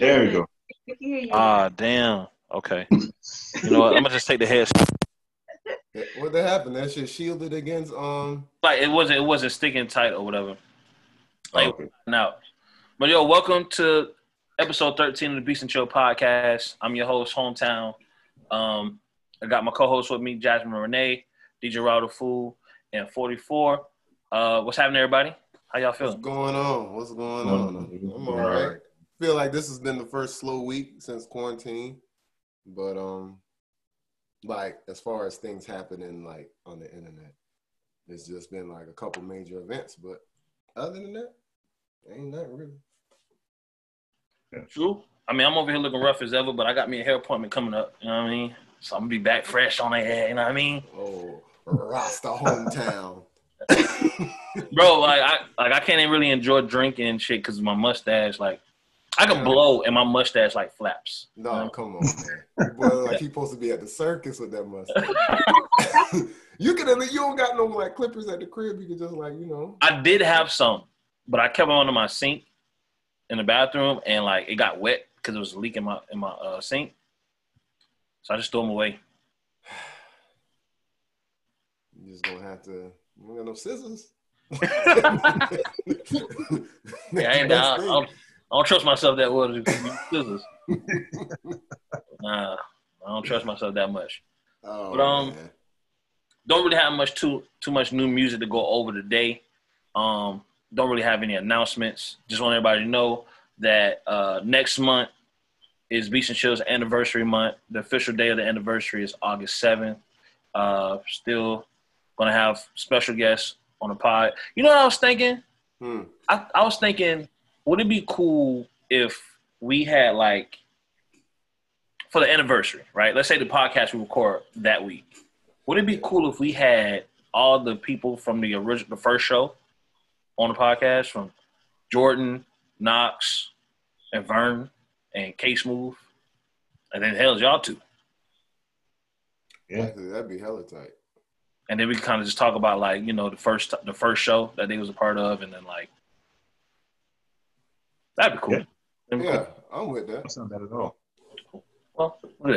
There we go. Ah, damn. Okay. you know what? I'm gonna just take the head. What that happened? That shit shielded against um. Like it wasn't. It wasn't sticking tight or whatever. Like Okay. now, but yo, welcome to episode 13 of the Beast and Chill podcast. I'm your host, hometown. Um, I got my co-host with me, Jasmine Renee, DJ Rowder Fool, and 44. Uh, what's happening, everybody? How y'all feeling? What's going on? What's going on? I'm all right. Feel like this has been the first slow week since quarantine, but um, like as far as things happening like on the internet, it's just been like a couple major events. But other than that, ain't nothing really. True. I mean, I'm over here looking rough as ever, but I got me a hair appointment coming up. You know what I mean? So I'm gonna be back fresh on the hair. You know what I mean? Oh, Rasta hometown. bro. Like I like I can't even really enjoy drinking and shit because my mustache. Like I can blow and my mustache like flaps. No, come on, man. Boy, like he supposed to be at the circus with that mustache. you can at least, you don't got no like clippers at the crib. You can just like you know. I did have some, but I kept them under my sink in the bathroom, and like it got wet because it was leaking my in my uh, sink. So I just threw them away. You just gonna have to. You don't got no scissors. Yeah, I, ain't, I, I, don't, trust myself that well to use scissors. Nah, I don't trust myself that much. Oh, But, um, man. don't really have much too too much new music to go over today. Um, don't really have any announcements. Just want everybody to know that uh, next month is Beast and Chill's anniversary month. The official day of the anniversary is August seventh. Uh, still gonna have special guests on the pod. You know what I was thinking? Hmm. I, I was thinking, would it be cool if we had like for the anniversary, right? Let's say the podcast we record that week. Would it be cool if we had all the people from the original, the first show on the podcast, from Jordan, Knox, and Vern, and K Smooth, and then hell's y'all two, Yeah. That'd be hella tight. and then we can kind of just talk about like you know the first the first show that they was a part of, and then like that'd be cool. Yeah. That'd be Yeah, I'm with that. That's not bad at all. Well, yeah.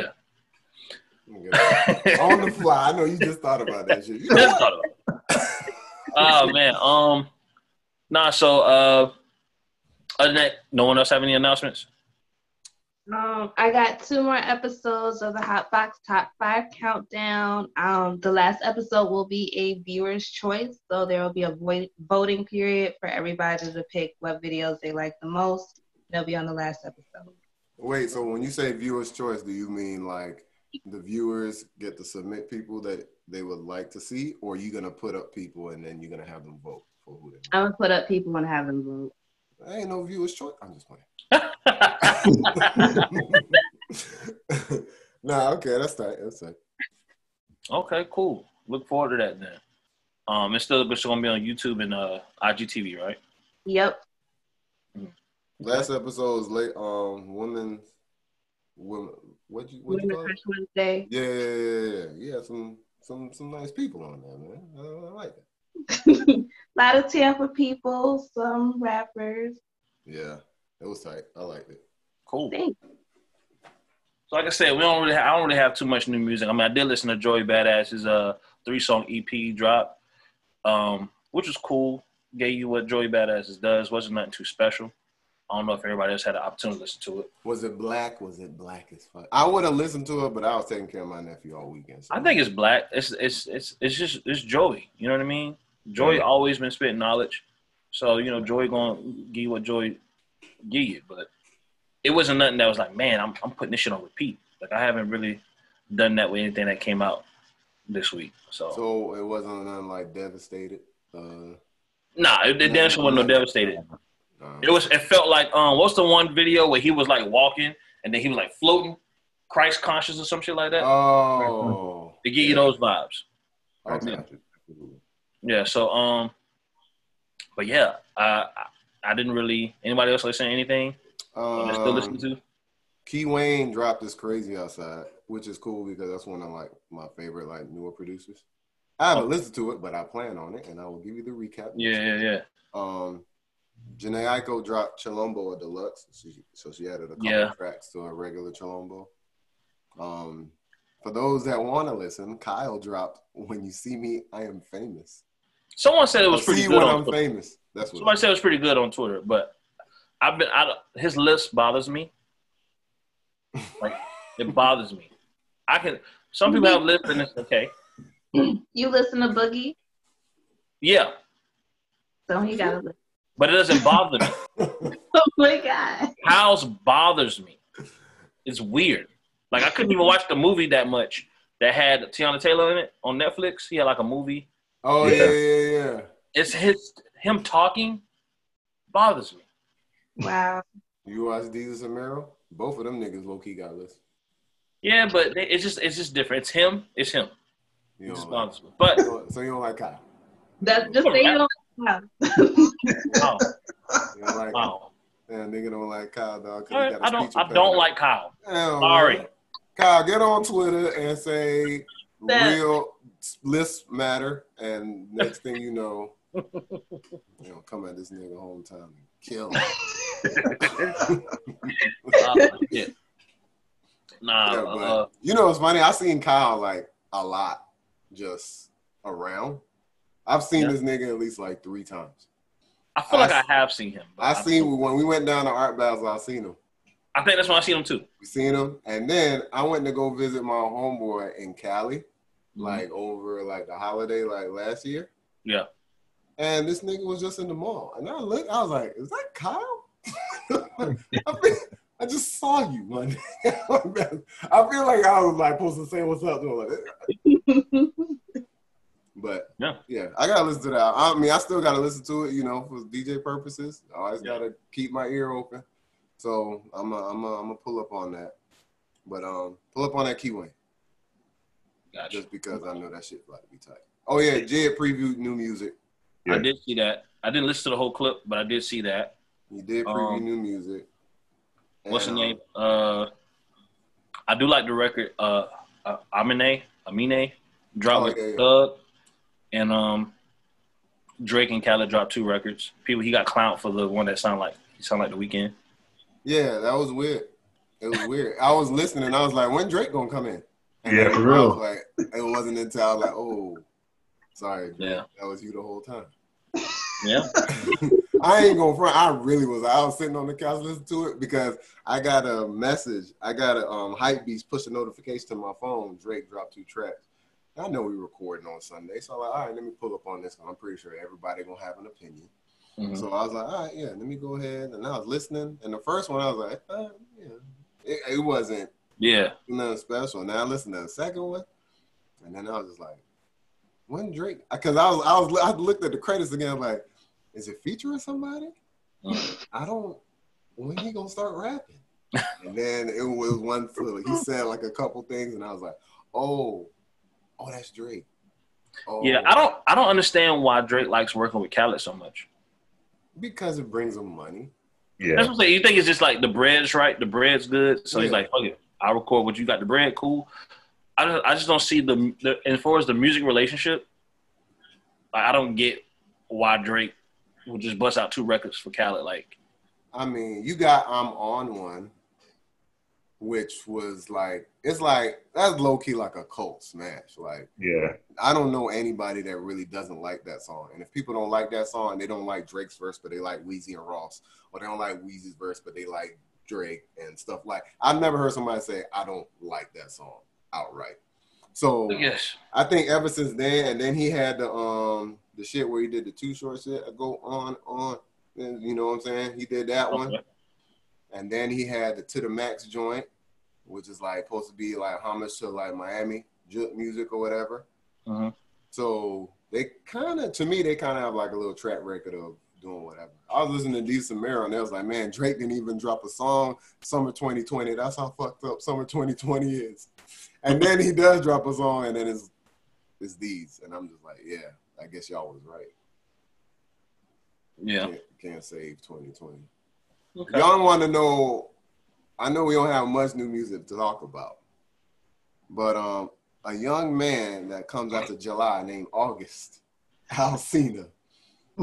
Yeah. On the fly. I know you just thought about that shit. You know Just thought about it. oh man. Um. Nah. So, uh, other than that, no one else have any announcements? Um, I got two more episodes of the Hot Box Top Five Countdown. Um, the last episode will be a viewer's choice, so there will be a vo- voting period for everybody to pick what videos they like the most. They'll be on the last episode. Wait, so when you say viewer's choice, do you mean like the viewers get to submit people that they would like to see, or are you gonna put up people and then you're gonna have them vote for who they want? I'm gonna put up people and have them vote. I ain't no viewer's choice. I'm just playing. nah, okay, that's tight. That's tight. okay. Cool. Look forward to that then. Um, it's still it's still gonna be on YouTube and uh IGTV, right? Yep. Last episode was late. Um, women, women. What you what you Women call it? Wednesday. Yeah, yeah, yeah, yeah. Yeah, some some some nice people on there, man. I, I like it. a lot of Tampa people, some rappers. Yeah, it was tight. I liked it. Cool. Thanks. So like I said, we don't really have, I don't really have too much new music. I mean, I did listen to Joey Badass's uh three song EP drop, um, which was cool. Gave you what Joey Badass does. wasn't nothing too special. I don't know if everybody else had the opportunity to listen to it. Was it black? Was it black as fuck? I would have listened to it, but I was taking care of my nephew all weekend. so- I think it's black. It's it's it's it's just it's Joey. You know what I mean? Joey always been spitting knowledge, so you know Joy gonna give you what Joey give you. But it wasn't nothing that was like, man, I'm I'm putting this shit on repeat. Like I haven't really done that with anything that came out this week. So, So it wasn't nothing like devastated. Uh, nah, it, it damn sure wasn't no devastated. It was. It felt like um, what's the one video where he was like walking and then he was like floating, Christ conscious or some shit like that. oh, to give you those vibes. Okay. Yeah. So um, but yeah, I, I didn't really. Anybody else listen to anything? Um, still listen to? Key Wane dropped this crazy outside, which is cool because that's one of like my favorite like newer producers. I haven't listened to it, but I plan on it, and I will give you the recap. Yeah, yeah, yeah. Um, Jhené Aiko dropped Chilombo a deluxe, so she, so she added a couple Yeah. tracks to her regular Chilombo. Um, for those that want to listen, Kyle dropped "When You See Me, I Am Famous." Someone said it was pretty See good when on I'm Twitter. famous. That's what. Somebody said it was pretty good on Twitter, but I've been. I, his list bothers me. Like it bothers me. I can. Some people have lists and it's okay. You listen to Boogie, Yeah, so he got a list. but it doesn't bother me. Oh my god. House bothers me. It's weird. Like I couldn't even watch the movie that much that had Teyana Taylor in it on Netflix. He had like a movie. Oh Yeah. yeah, yeah, yeah. It's his him talking bothers me. Wow. You watch Jesus and Meryl? Both of them niggas low key got lists. Yeah, but it's just it's just different. It's him. It's him. You It know, like. But so you don't like Kyle? That's just say you don't wow. wow, You don't like wow. Damn, nigga don't like Kyle, dog. 'cause he All right, got a I don't. I don't like Kyle. Damn, Sorry. man. Kyle, get on Twitter and say That- real lists matter, and next thing you know, you know, come at this nigga hometown and kill him. Yeah. Nah. Yeah, but uh, you know, it's funny. I've seen Kyle like a lot, just around. I've seen Yeah. this nigga at least like three times. I feel like I- I have seen him. I seen when we went down to Art Basel. I seen him. I think that's when I seen him too. We seen him, and then I went to go visit my homeboy in Cali, like over like the holiday, like last year. Yeah. And this nigga was just in the mall, and I looked. I was like, "Is that Kyle?" I, feel, I just saw you, man. I feel like I was like supposed to say what's up to. Like, but Yeah. yeah, I gotta listen to that. I mean, I still gotta listen to it, you know, for DJ purposes. I always Yeah. gotta keep my ear open. So I'm a, I'm a, I'm gonna pull up on that. But um, pull up on that Key Wane Gotcha. just because I know that shit about to be tight. Oh yeah, Jed previewed new music. I did see that. I didn't listen to the whole clip, but I did see that. He did preview Um, new music. What's the And, name? Uh, I do like the record. Uh, uh Amine, Amine, dropped Oh, with yeah, yeah. Thug, and um, Drake and Khaled dropped two records. People, he got clowned for the one that sound like he sound like the Weeknd. Yeah, that was weird. It was weird. I was listening. And I was like, when Drake gonna come in? Yeah, for real. like, it wasn't until I was like, oh, sorry, Drake. Yeah. that was you the whole time. Yeah, I ain't gonna front. I really was. I was sitting on the couch listening to it because I got a message. I got a um, Hypebeast push a notification to my phone. Drake dropped two tracks. I know we recording on Sunday, so I'm like, all right, let me pull up on this. 'cause I'm pretty sure everybody gonna have an opinion. Mhm. So I was like, all right, yeah, let me go ahead. And I was listening, and the first one I was like, uh, yeah, it, it wasn't yeah. nothing special. Now I listened to the second one, and then I was just like, when Drake? Because I was, I was, I looked at the credits again. I'm like, is it featuring somebody? Mhm. I don't. When he gonna start rapping? and then it was one for he said like a couple things, and I was like, oh, oh, that's Drake. Oh, Yeah, I don't. I don't understand why Drake likes working with Khaled so much. because it brings him money. Yeah. That's what I'm saying. You think it's just like the bread's right, the bread's good, so he's like, "Fuck it, I record what you got. The bread, cool." I just, I just don't see the, the as far as the music relationship. Like, I don't get why Drake would just bust out two records for Khaled. Like, I mean, you got I'm on one, which was like it's like that's low key like a cult smash. Like Yeah. I don't know anybody that really doesn't like that song. And if people don't like that song, they don't like Drake's verse, but they like Weezy and Ross, or they don't like Weezy's verse, but they like Drake and stuff like. I've never heard somebody say I don't like that song outright. So yes, I think ever since then, and then he had the um the shit where he did the Too Short shit. Go on on, and you know what I'm saying? He did that one. And then he had the To the Max joint, which is like supposed to be like homage to like Miami Juke music or whatever. Mhm. So they kind of, to me, they kind of have like a little track record of doing whatever. I was listening to Decent Mirror and they was like, man, Drake didn't even drop a song summer 2020. That's how fucked up summer 2020 is. And then he does drop a song and then it's, it's these. And I'm just like, yeah, I guess y'all was right. yeah. Can't, can't save 2020. Okay. Y'all want to know? I know we don't have much new music to talk about, but um, a young man that comes after July named August Alsina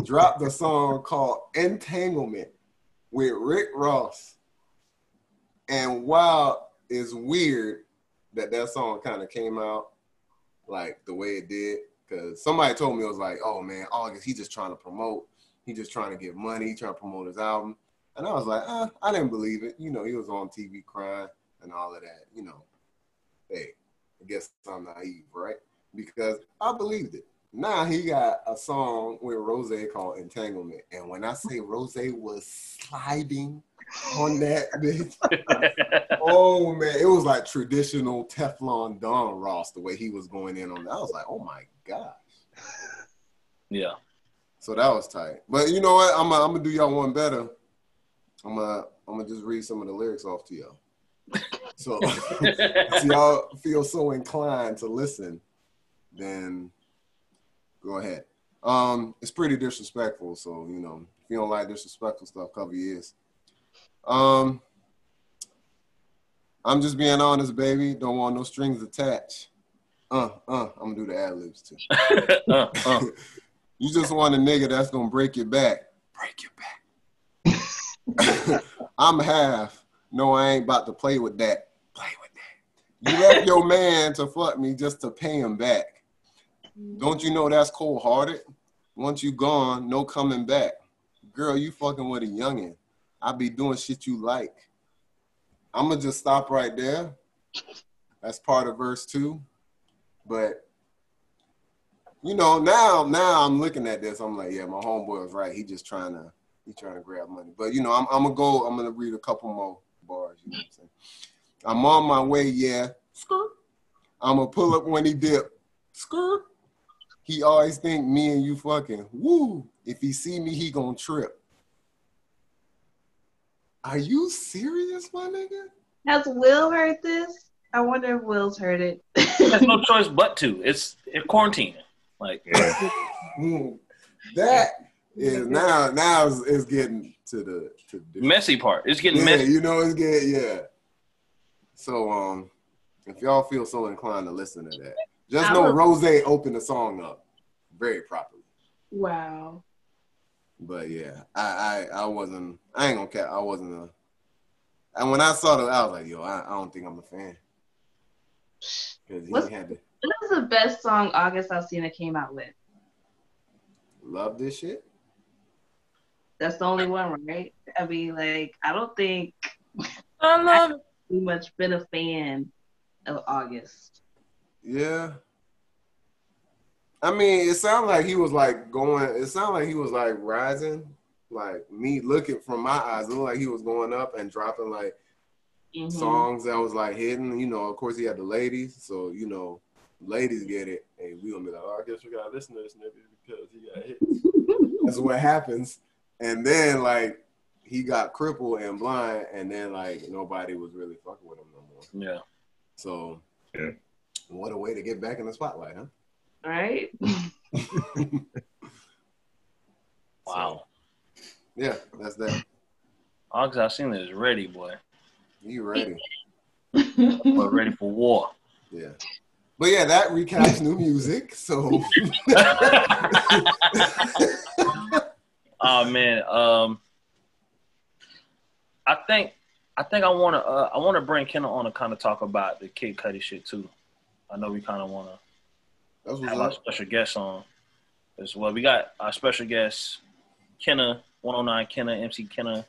dropped a song called Entanglement with Rick Ross. And while it's weird that that song kind of came out like the way it did, because somebody told me it was like, oh man, August, he just trying to promote. He just trying to get money, trying to promote his album. And I was like, uh, I didn't believe it. You know, he was on TV crying and all of that. You know, hey, I guess I'm naive, right? Because I believed it. Now he got a song with Ross called Entanglement. And when I say Ross was sliding on that bitch, oh man, it was like traditional Teflon Don Ross, the way he was going in on that. I was like, oh my gosh. yeah. So that was tight. But you know what? I'm gonna I'm gonna do y'all one better. I'm gonna I'm gonna just read some of the lyrics off to y'all. So if y'all feel so inclined to listen, then go ahead. Um, it's pretty disrespectful, so you know, if you don't like disrespectful stuff, cover your ears. Um, I'm just being honest, baby. Don't want no strings attached. Uh, uh, I'm gonna do the ad libs too. uh, uh. You just want a nigga that's gonna break your back. Break your back. I'm half. No, I ain't about to play with that. Play with that. You left your man to fuck me just to pay him back. Don't you know that's cold hearted? Once you gone, no coming back. Girl, you fucking with a youngin'. I be doing shit you like. I'ma just stop right there. That's part of verse two. But you know, now now I'm looking at this, I'm like, yeah, my homeboy was right. He just trying to he trying to grab money. But you know, I'm, I'm gonna go. I'm gonna read a couple more bars. You know what I'm saying? I'm on my way. Yeah, skirt. I'm gonna pull up when he dip. Skirt. He always think me and you fucking. Woo! If he see me, he gonna trip. Are you serious, my nigga? Has Will heard this? I wonder if Will's heard it. There's no choice but to. It's, it's quarantine. Like Mm. that is now now it's, it's getting to the to the messy part. It's getting yeah, messy. you know it's good, yeah. So um if y'all feel so inclined to listen to that, just I know will- Ross opened the song up very properly. wow. But yeah, I I, I wasn't I ain't gonna cap, I wasn't a and when I saw the I was like, yo, I, I don't think I'm a fan. Cause What's- had to What is the best song August Alsina came out with? love this shit. That's the only one, right? I mean, like, I don't think I love it. too much been a fan of August. Yeah. I mean, it sounded like he was like going. It sounded like he was like rising, like me looking from my eyes. It looked like he was going up and dropping like Mhm. songs that was like hidden. You know, of course he had the ladies, so you know, ladies get it, and we gonna be like, oh, I guess we gotta listen to this nigga because he got hit. That's what happens. And then like he got crippled and blind, and then like nobody was really fucking with him no more. Yeah. So, Yeah. What a way to get back in the spotlight, huh? Right? Wow. Yeah, that's that. August Alsina is ready, boy. You ready? We're ready for war. Yeah. But yeah, that recaps new music. So Oh man, um, I think I think I want to uh, I want to bring Kenna on to kind of talk about the Kid Cudi shit too. I know we kind of want to have our special guest on as well. We got our special guest, Kenna, 109 Kenna, MC Kenna,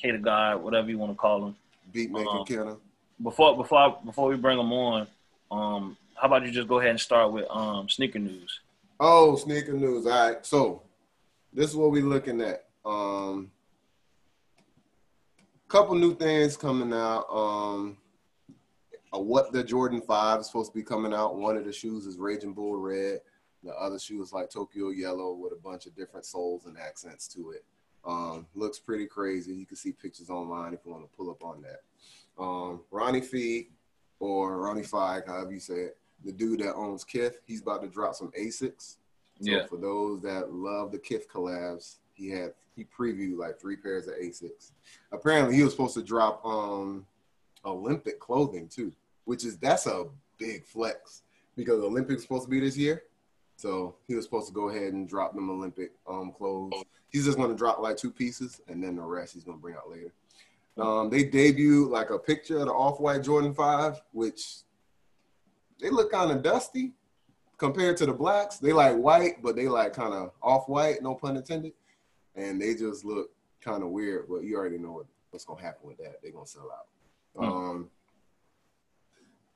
K the God, whatever you want to call him. Beatmaker making Uh-huh. Kenna. Before before I, before we bring him on, um, how about you just go ahead and start with um sneaker news? Oh, sneaker news. All right. So this is what we're looking at. Um couple new things coming out. Um uh, what the Jordan 5 is supposed to be coming out. One of the shoes is Raging Bull Red. The other shoe is like Tokyo Yellow with a bunch of different soles and accents to it. Um, looks pretty crazy. You can see pictures online if you want to pull up on that. Um, Ronnie Fee or Ronnie Fieg, however you say it, the dude that owns Kith, he's about to drop some Asics. So Yeah. for those that love the Kith collabs, he had he previewed like three pairs of Asics. Apparently, he was supposed to drop um Olympic clothing too, which is that's a big flex because Olympics supposed to be this year. So he was supposed to go ahead and drop them Olympic um clothes. He's just gonna drop like two pieces, and then the rest he's gonna bring out later. Um, they debuted like a picture of the off-white Jordan Five, which they look kind of dusty compared to the blacks. They like white, but they like kind of off-white, no pun intended, and they just look kind of weird. But you already know what, what's gonna happen with that. They're gonna sell out. Hmm. Um,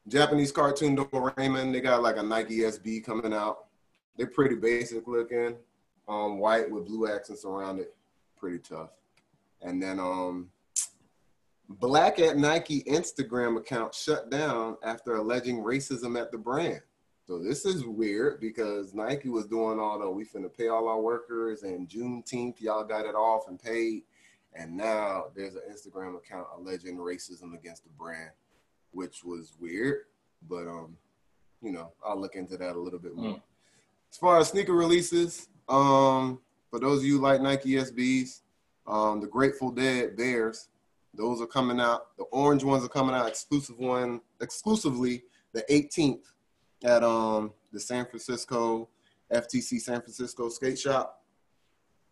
Japanese cartoon Doraemon, they got like a Nike SB coming out. They're pretty basic looking, um, white with blue accents around it. Pretty tough. And then um, Black at Nike Instagram account shut down after alleging racism at the brand. So this is weird because Nike was doing all the we finna pay all our workers and Juneteenth y'all got it off and paid, and now there's an Instagram account alleging racism against the brand, which was weird. But um, you know, I'll look into that a little bit more. Mm. As far as sneaker releases, um, for those of you like Nike SBs, um, the Grateful Dead Bears, those are coming out. The orange ones are coming out exclusive one exclusively the 18th at um the San Francisco FTC San Francisco skate shop.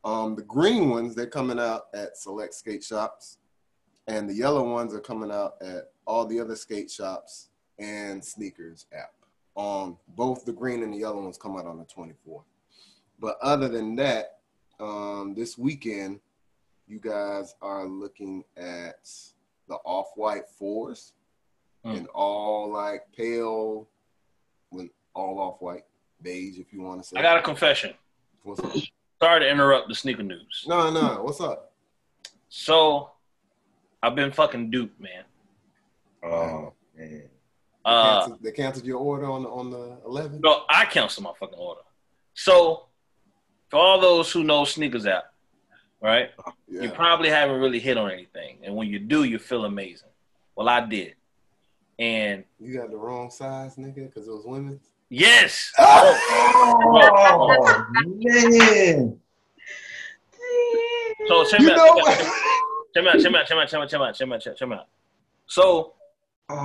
Um, the green ones they're coming out at select skate shops, and the yellow ones are coming out at all the other skate shops and sneakers app. Um, both the green and the yellow ones come out on the 24th. But other than that, um, this weekend you guys are looking at the off-white fours Hmm. and all like pale, when all off-white, beige if you want to say. I got a confession. What's up? Sorry to interrupt the sneaker news. No, no. What's up? So, I've been fucking duped, man. Oh man. They Uh, canceled, they canceled your order on the on the 11th. no, I canceled my fucking order. So, for all those who know sneakers app, right? Yeah. You probably haven't really hit on anything, and when you do, you feel amazing. Well, I did, and You got the wrong size, nigga, because it was women's. yes, Oh man. So check me out, check me out, check me out, check me out, check me out, check me out, check me out, check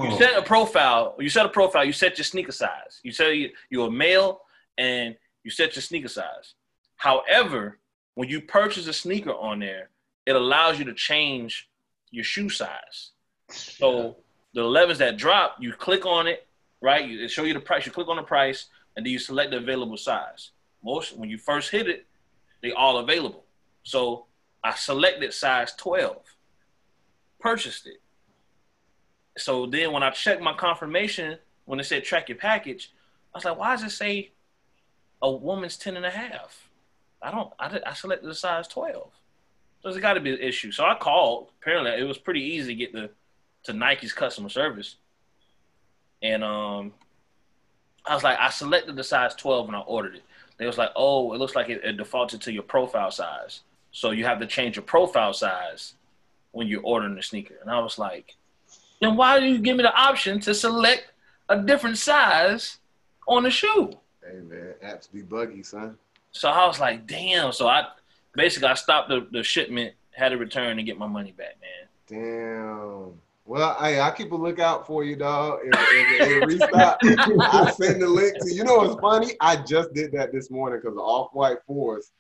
you Oh. set a profile. You set a profile. You set your sneaker size. You say you, you're a male, and you set your sneaker size. However, when you purchase a sneaker on there, it allows you to change your shoe size. So the 11s that drop, you click on it, right? It show you the price. You click on the price, and then you select the available size. Most when you first hit it, they all available. So I selected size 12, purchased it. So then when I checked my confirmation, when it said track your package, I was like, why does it say a woman's 10 and a half? I don't, I, did, I selected the size 12. So there's got to be an issue. So I called. Apparently, it was pretty easy to get the to Nike's customer service. And um, I was like, I selected the size 12 and I ordered it. They was like, oh, it looks like it, it defaulted to your profile size. So you have to change your profile size when you're ordering the sneaker. And I was like, then why do you give me the option to select a different size on the shoe? Hey man, apps be buggy, son. So I was like, damn. So I basically I stopped the, the shipment, had to return and get my money back, man. Damn. Well, I I keep a lookout for you, dog. If, if it restock, I send the link to you. know what's funny? I just did that this morning because off-white fours,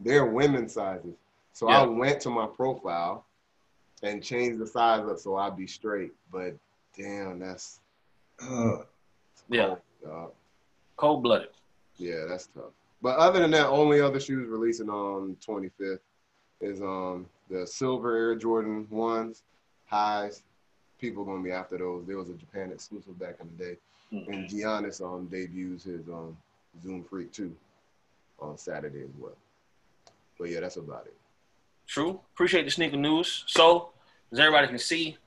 they're women's sizes. So I went to my profile and change the size up so I'd be straight. But damn, that's Uh, Yeah. cold, cold blooded. Yeah, that's tough. But other than that, only other shoes releasing on 25th is um the silver Air Jordan ones, highs. People gonna be after those. There was a Japan exclusive back in the day, and Giannis um debuts his um Zoom Freak too on Saturday as well. But yeah, that's about it. True. Appreciate the sneaker news. So, as everybody can see,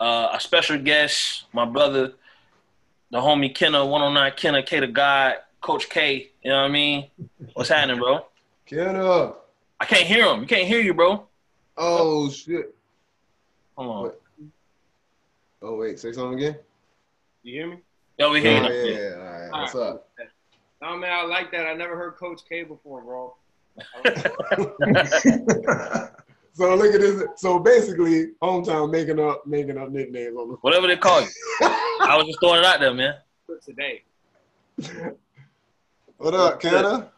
uh, a special guest, my brother, the homie Kenna, 109 Kenna, K the God, Coach K. You know what I mean? What's happening, bro? Kenna. I can't hear him. You can't hear you, bro. Oh shit. Hold on. What? Oh wait, say something again. You hear me? Yo, we Oh, hear yeah, you. yeah, all right. What's up? No, man, I like that. I never heard Coach K before, bro. So look at this. So basically, hometown making up making up nicknames on the Whatever they call you. I was just throwing it out there, man. For today. What up, Kenna?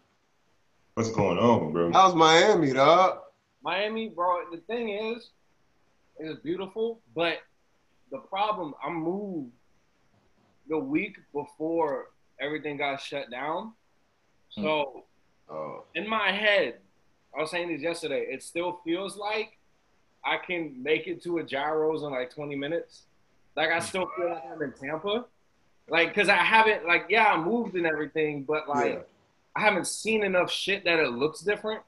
What's going on, bro? How's Miami, dog? Miami, bro. The thing is, it's beautiful, but the problem, I moved the week before everything got shut down. So Oh, in my head, I was saying this yesterday. It still feels like I can make it to a gyros in like 20 minutes. Like I still feel like I'm in Tampa. Like, cause I haven't like, yeah, I moved and everything, but like, Yeah. I haven't seen enough shit that it looks different.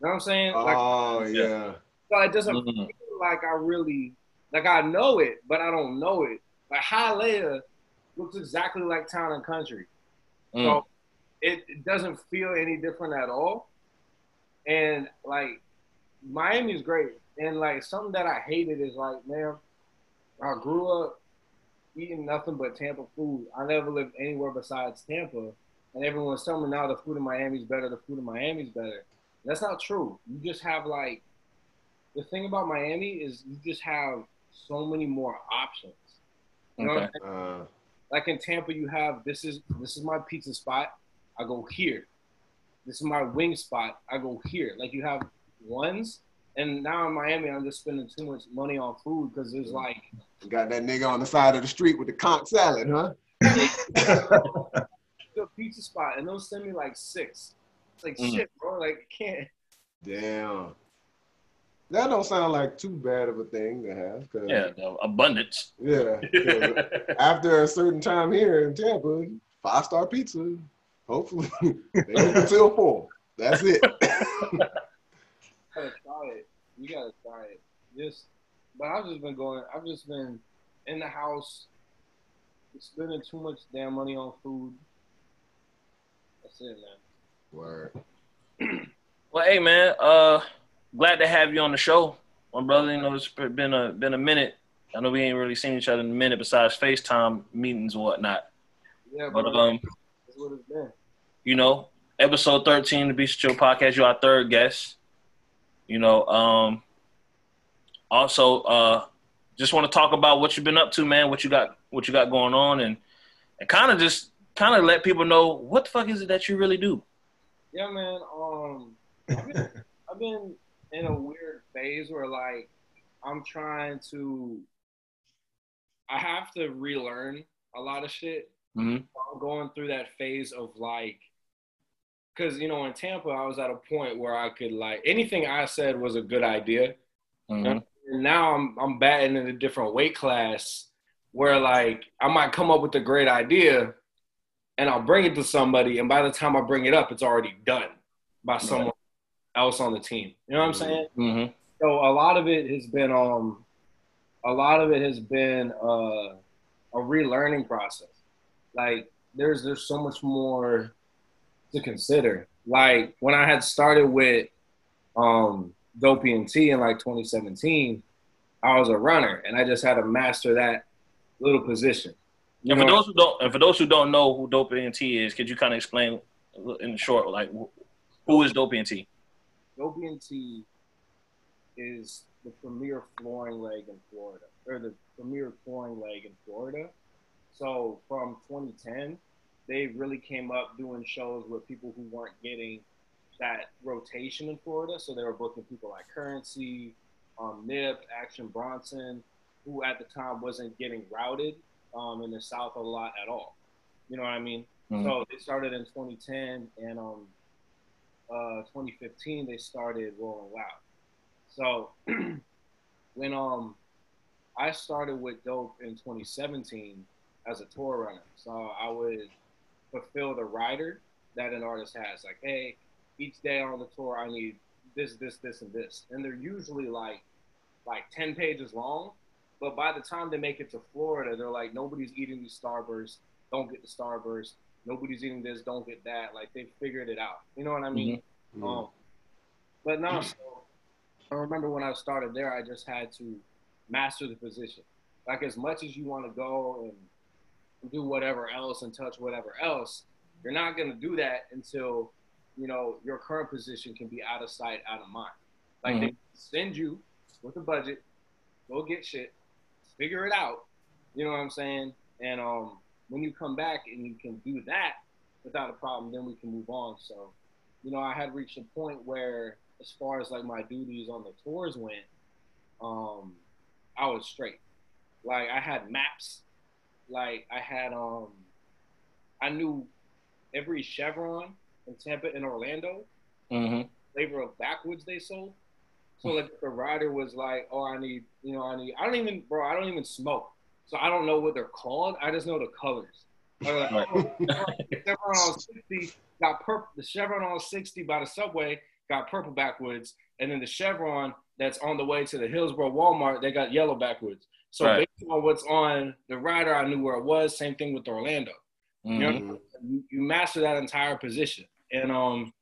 You know what I'm saying? Like, oh yeah. so it doesn't Mhm. feel like I really like I know it, but I don't know it. Like Hialeah looks exactly like town and country. Mm. So it, it doesn't feel any different at all. And like Miami is great. And like something that I hated is like, man, I grew up eating nothing but Tampa food. I never lived anywhere besides Tampa. And everyone's telling me now the food in Miami's better, the food in Miami's better. That's not true. You just have like the thing about Miami is you just have so many more options. You know what I'm Okay. Uh, like in Tampa, you have this is this is my pizza spot. I go here. This is my wing spot. I go here. Like you have ones, and now in Miami, I'm just spending too much money on food because there's like you got that nigga on the side of the street with the conch salad, huh? the pizza spot, and they'll send me like six. It's like Mm. shit, bro. Like I can't. Damn. That don't sound like too bad of a thing to have. 'cause- Yeah, the abundance. Yeah. after a certain time here in Tampa, five star pizza. Hopefully, they keep it till four. That's it. gotta try it. You gotta try it. Just, but I've just been going. I've just been in the house, spending too much damn money on food. That's it, man. Word. Well, hey man, uh, glad to have you on the show, my brother. You know, it's been a been a minute. I know we ain't really seen each other in a minute besides FaceTime meetings and whatnot. Yeah, But bro. um, That's what it's been. You know, episode thirteen, the Beast Chill podcast. You're our third guest. You know, um, also, uh, just want to talk about what you've been up to, man. What you got, what you got going on, and and kind of just kind of let people know what the fuck is it that you really do. Yeah, man. Um, I've been, I've been in a weird phase where like I'm trying to. I have to relearn a lot of shit. Mhm. I'm going through that phase of like, because you know in Tampa I was at a point where I could like anything I said was a good idea. Mhm. And now I'm I'm batting in a different weight class where like I might come up with a great idea and I'll bring it to somebody and by the time I bring it up it's already done by someone else on the team. You know what I'm saying? Mhm. So a lot of it has been um a lot of it has been uh, a relearning process. Like there's there's so much more to consider. Like when I had started with um Dope ENT in like 2017, I was a runner and I just had to master that little position. You And for those who don't, and for those who don't know who Dope ENT is, could you kind of explain in short, like who is Dope ENT? Dopey and T is the premier flooring leg in Florida, or the premier flooring leg in Florida. So from 2010, they really came up doing shows with people who weren't getting that rotation in Florida. So they were booking people like Currency, um, Nip, Action Bronson, who at the time wasn't getting routed um, in the South a lot at all. You know what I mean? Mhm. So they started in 2010, and um, uh, 2015 they started Rolling Loud. So when um I started with Dope in 2017 as a tour runner, so I would fulfill the rider that an artist has. Like, hey, each day on the tour I need this, this, this, and this, and they're usually like like 10 pages long. But by the time they make it to Florida, they're like, nobody's eating these Starbursts. Don't get the Starburst. Nobody's eating this. Don't get that. Like they figured it out. You know what I mean? Um, but no, so I remember when I started there, I just had to master the position. Like as much as you want to go and do whatever else and touch whatever else, you're not gonna do that until you know your current position can be out of sight, out of mind. Like they send you with a budget, go get shit, figure it out. You know what I'm saying? And um, when you come back and you can do that without a problem, then we can move on. So, you know, I had reached a point where, as far as like my duties on the tours went, um, I was straight. Like I had maps, like I had um, I knew every Chevron in Tampa and Orlando, Mm-hmm. flavor of backwoods they sold. So like the rider was like, oh, I need, you know, I need, I don't even, bro, I don't even smoke, so I don't know what they're called. I just know the colors. Like, oh, Chevron on 60 got purple. The Chevron on 60 by the subway got purple backwoods, and then the Chevron that's on the way to the Hillsborough Walmart, they got yellow backwoods. So Right. based on what's on the rider, I knew where it was. Same thing with Orlando Mm-hmm. You know, you, you master that entire position. And um,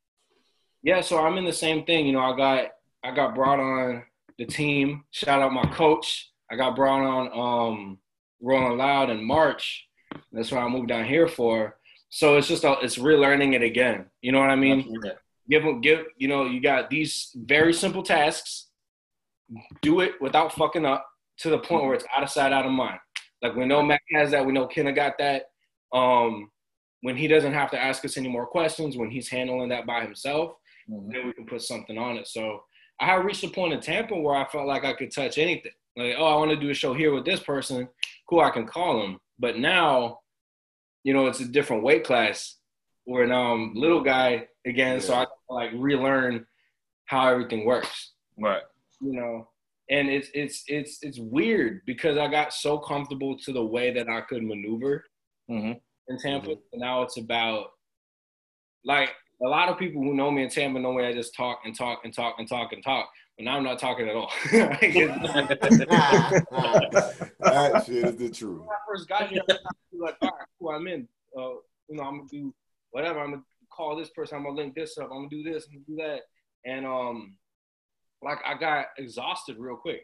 yeah, so I'm in the same thing. You know, I got I got brought on the team. Shout out my coach. I got brought on um Rolling Loud in March. That's what I moved down here for. So it's just a, it's relearning it again. You know what I mean? give them give you know you got these very simple tasks do it without fucking up to the point where it's out of sight out of mind. Like we know matt has that. We know kenna got that. Um when he doesn't have to ask us any more questions when he's handling that by himself Mhm. then we can put something on it. So i had reached a point in tampa where i felt like i could touch anything. Like oh i want to do a show here with this person. Cool i can call him. But now you know it's a different weight class where now i'm little guy again so i like relearn how everything works. Right. you know and it's it's it's it's weird because i got so comfortable to the way that i could maneuver Mm-hmm. in tampa Mhm. and now it's about like a lot of people who know me in tampa know me i just talk and talk and talk and talk and talk but now i'm not talking at all Like, that shit is the truth. when I first got here, I was like, all right, cool, I'm in. Uh, you know, I'm gonna do whatever. I'm gonna call this person. I'm gonna link this up. I'm gonna do this. I'm gonna do that. And um, like I got exhausted real quick.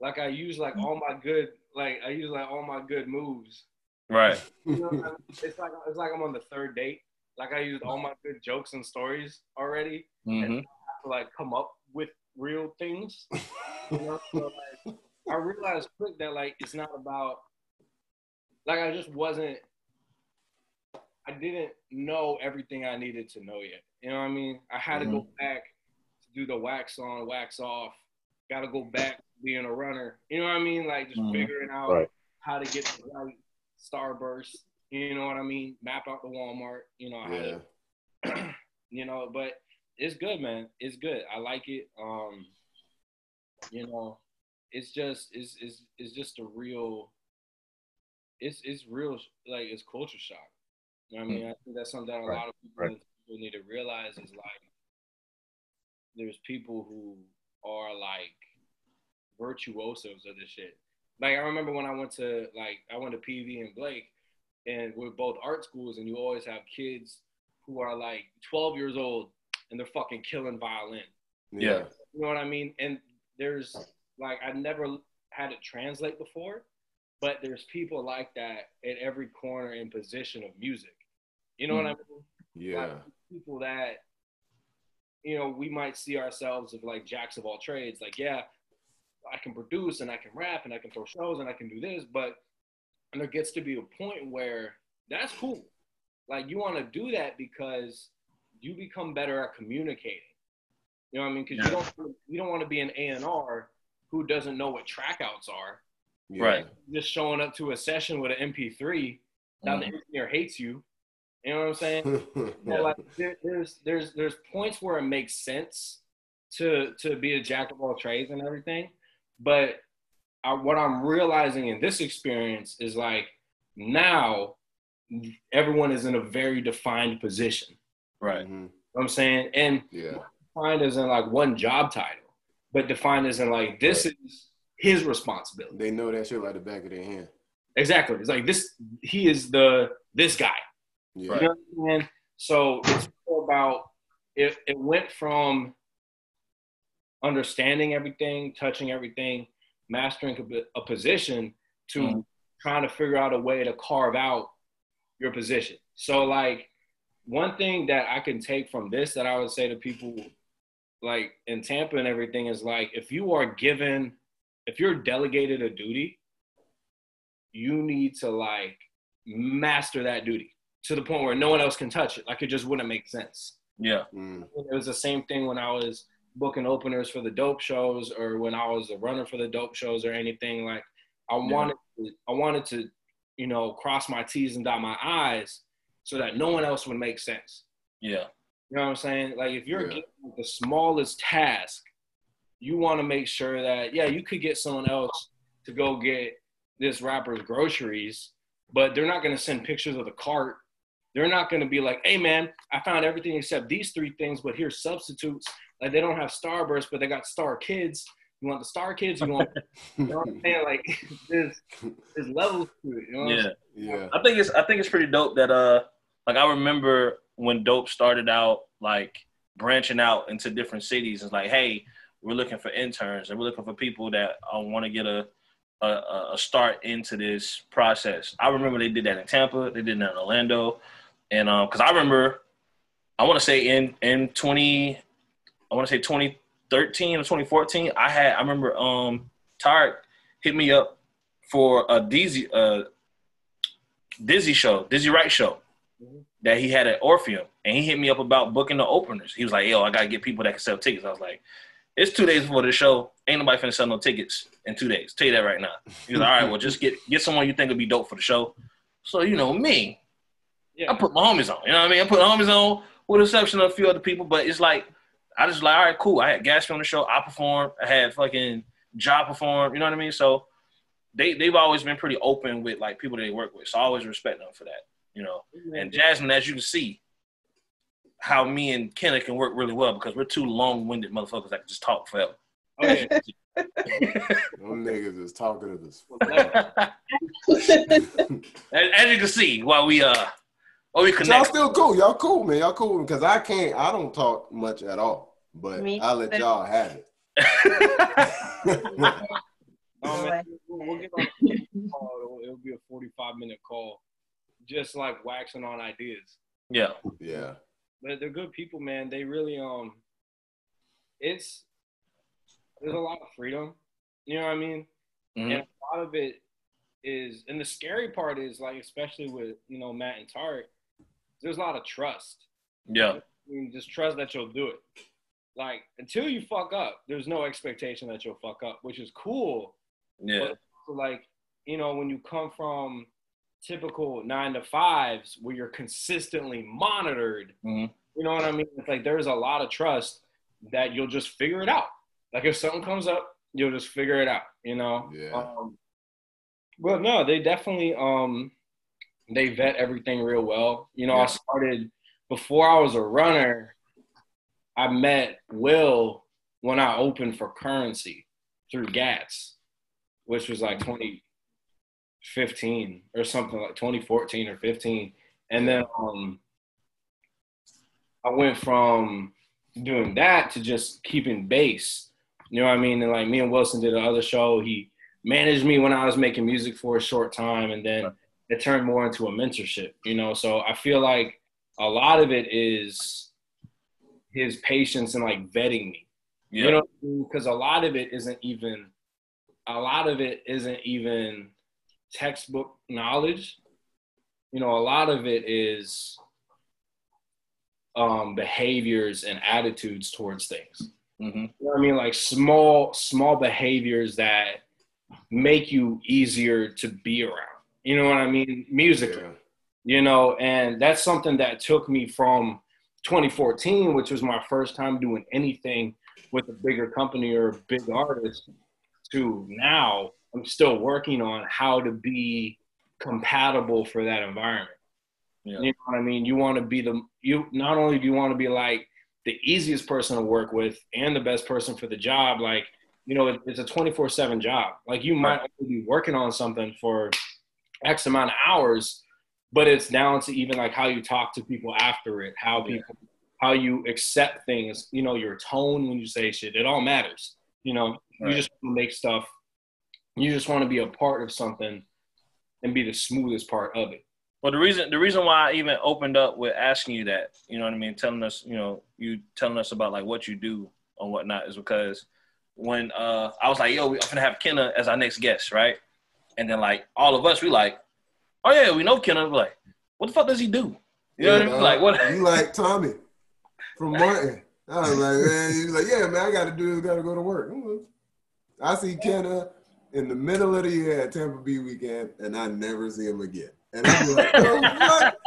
Like I used like all my good, like I used like all my good moves. Right. You know, I mean? it's like it's like I'm on the third date. Like I used all my good jokes and stories already Mm-hmm. to like come up with real things. You know, so like I realized quick that like it's not about like I just wasn't I didn't know everything I needed to know yet. You know what I mean? I had to go back to do the wax on, wax off. Gotta go back being a runner. You know what I mean? Like just Mhm. figuring out Right. how to get the right starburst. You know what I mean? Map out the Walmart. You know, how to you know, but it's good, man. It's good. I like it. Um, you know, it's just it's it's it's just a real it's it's real like it's culture shock. You know what I mean? I think that's something that a Right. lot of people, Right. people need to realize is like there's people who are like virtuosos of this shit. Like I remember when I went to like I went to PV and Blake and we're both art schools and you always have kids who are like 12 years old and they're fucking killing violin. Yeah. You know what I mean? And there's like I never had it translate before, but there's people like that at every corner and position of music. You know what mm. I mean? Yeah. Like, people that you know we might see ourselves as like jacks of all trades. Like, yeah, I can produce and I can rap and I can throw shows and I can do this, but and there gets to be a point where that's cool. Like you want to do that because you become better at communicating. You know what I mean? Because Yeah. you don't you don't want to be an A and R who doesn't know what trackouts are. Right. Just showing up to a session with an MP3, now the Mhm. engineer hates you. You know what I'm saying? Yeah. Like there, there's there's there's points where it makes sense to to be a jack of all trades and everything, but I, what I'm realizing in this experience is like now everyone is in a very defined position. Right. Mhm. You know what I'm saying and Yeah. defined as in like one job title, but defined as in like this is his responsibility. They know that shit like the back of their hand. Exactly. It's like this. He is the this guy. Yeah. You know what I'm saying? So it's about it. It went from understanding everything, touching everything, mastering a, position to Mhm. trying to figure out a way to carve out your position. So like one thing that I can take from this that I would say to people like in Tampa and everything is like if you are given if you're delegated a duty, you need to like master that duty. To the point where no one else can touch it. Like it just wouldn't make sense. Yeah. Mm. It was the same thing when I was booking openers for the dope shows or when I was a runner for the dope shows or anything. Like I Yeah. wanted to, I wanted to, you know, cross my T's and dot my I's so that no one else would make sense. Yeah. You know what I'm saying? Like if you're Yeah. getting the smallest task, you want to make sure that yeah, you could get someone else to go get this rapper's groceries, but they're not going to send pictures of the cart. They're not going to be like, "Hey man, I found everything except these three things, but here's substitutes." Like they don't have Starburst, but they got Star Kids. You want the Star Kids? You want? you know what I'm saying? Like there's there's levels to it. You know what Yeah. saying? yeah. I think it's I think it's pretty dope that uh like I remember when Dope started out like branching out into different cities. It's like, hey, we're looking for interns and we're looking for people that uh, want to get a, a a start into this process. I remember they did that in Tampa, they did that in Orlando, and um because I remember I want to say in in twenty I want to say 2013 or 2014 I had I remember um Tarek hit me up for a Dizzy uh Dizzy show, Dizzy Wright show Mhm. that he had at Orpheum, and he hit me up about booking the openers. He was like, "Yo, I gotta get people that can sell tickets." I was like, "It's two days before the show. Ain't nobody finna sell no tickets in two days. Tell you that right now." He was like, "All right, well, just get get someone you think would be dope for the show." So you know me, Yeah. I put my homies on. You know what I mean? I put my homies on with the exception of a few other people, but it's like I just like, all right, cool. I had Gatsby on the show. I performed. I had fucking Job perform. You know what I mean? So they they've always been pretty open with like people that they work with. So I always respect them for that. You know. And Jasmine, as you can see, how me and Kenna can work really well because we're two long-winded motherfuckers that can just talk forever. Oh, yeah. Them niggas is talkative as as, as you can see, while we uh, while we But y'all still cool. Y'all cool, man. Y'all cool because I can't. I don't talk much at all. But Me I let y'all have it. Oh, man, we'll we'll get on call. It'll, it'll be a 45 minute call, just like waxing on ideas. yeah, yeah. But they're good people, man. They really um, it's there's a lot of freedom. You know what I mean? Mhm. And a lot of it is, and the scary part is like, especially with you know Matt and Tarek, there's a lot of trust. yeah, I mean, just trust that you'll do it. Like until you fuck up, there's no expectation that you'll fuck up, which is cool. yeah, So, like you know when you come from typical nine to fives where you're consistently monitored Mhm. you know what i mean it's like there's a lot of trust that you'll just figure it out like if something comes up you'll just figure it out you know Yeah. um, but no they definitely um they vet everything real well. You know Yeah. i started before i was a runner i met will when i opened for Curren$y through gats which was like 2015 or something like 2014 or 15 and then um i went from doing that to just keeping base you know what i mean? And like me and wilson did another show. He managed me when i was making music for a short time. And then. It turned more into a mentorship you know so i feel like a lot of it is his patience and like vetting me yeah, you know, because a lot of it isn't even, a lot of it isn't even textbook knowledge. You know, a lot of it is um, behaviors and attitudes towards things. hmm You know what I mean? Like small, small behaviors that make you easier to be around. You know what I mean? Musically Yeah. you know, and that's something that took me from 2014, which was my first time doing anything with a bigger company or a big artist, to now I'm still working on how to be compatible for that environment. Yeah. You know what I mean? You want to be the you not only do you want to be like the easiest person to work with and the best person for the job, like you know, it, it's a 24/7 job. Like you might only be working on something for X amount of hours, but it's down to even like how you talk to people after it, how Yeah. people, how you accept things, you know, your tone when you say shit. It all matters. You know, Right. you just want to make stuff. You just want to be a part of something and be the smoothest part of it. Well, the reason the reason why I even opened up with asking you that, you know what I mean, telling us, you know, you telling us about like what you do and whatnot is because when uh I was like, yo, we- I'm gonna have Kenna as our next guest, right? And then like all of us, we like, oh yeah, we know Kenna. We're like, what the fuck does he do? You know what I mean? dog. Like what? You like Tommy from Martin. I was like, man, he was like, yeah, man, I got to do this, got to go to work. Mm-hmm. I see Kenna in the middle of the year at Tampa Beat weekend, and I never see him again. And I'm like, "Bro, what?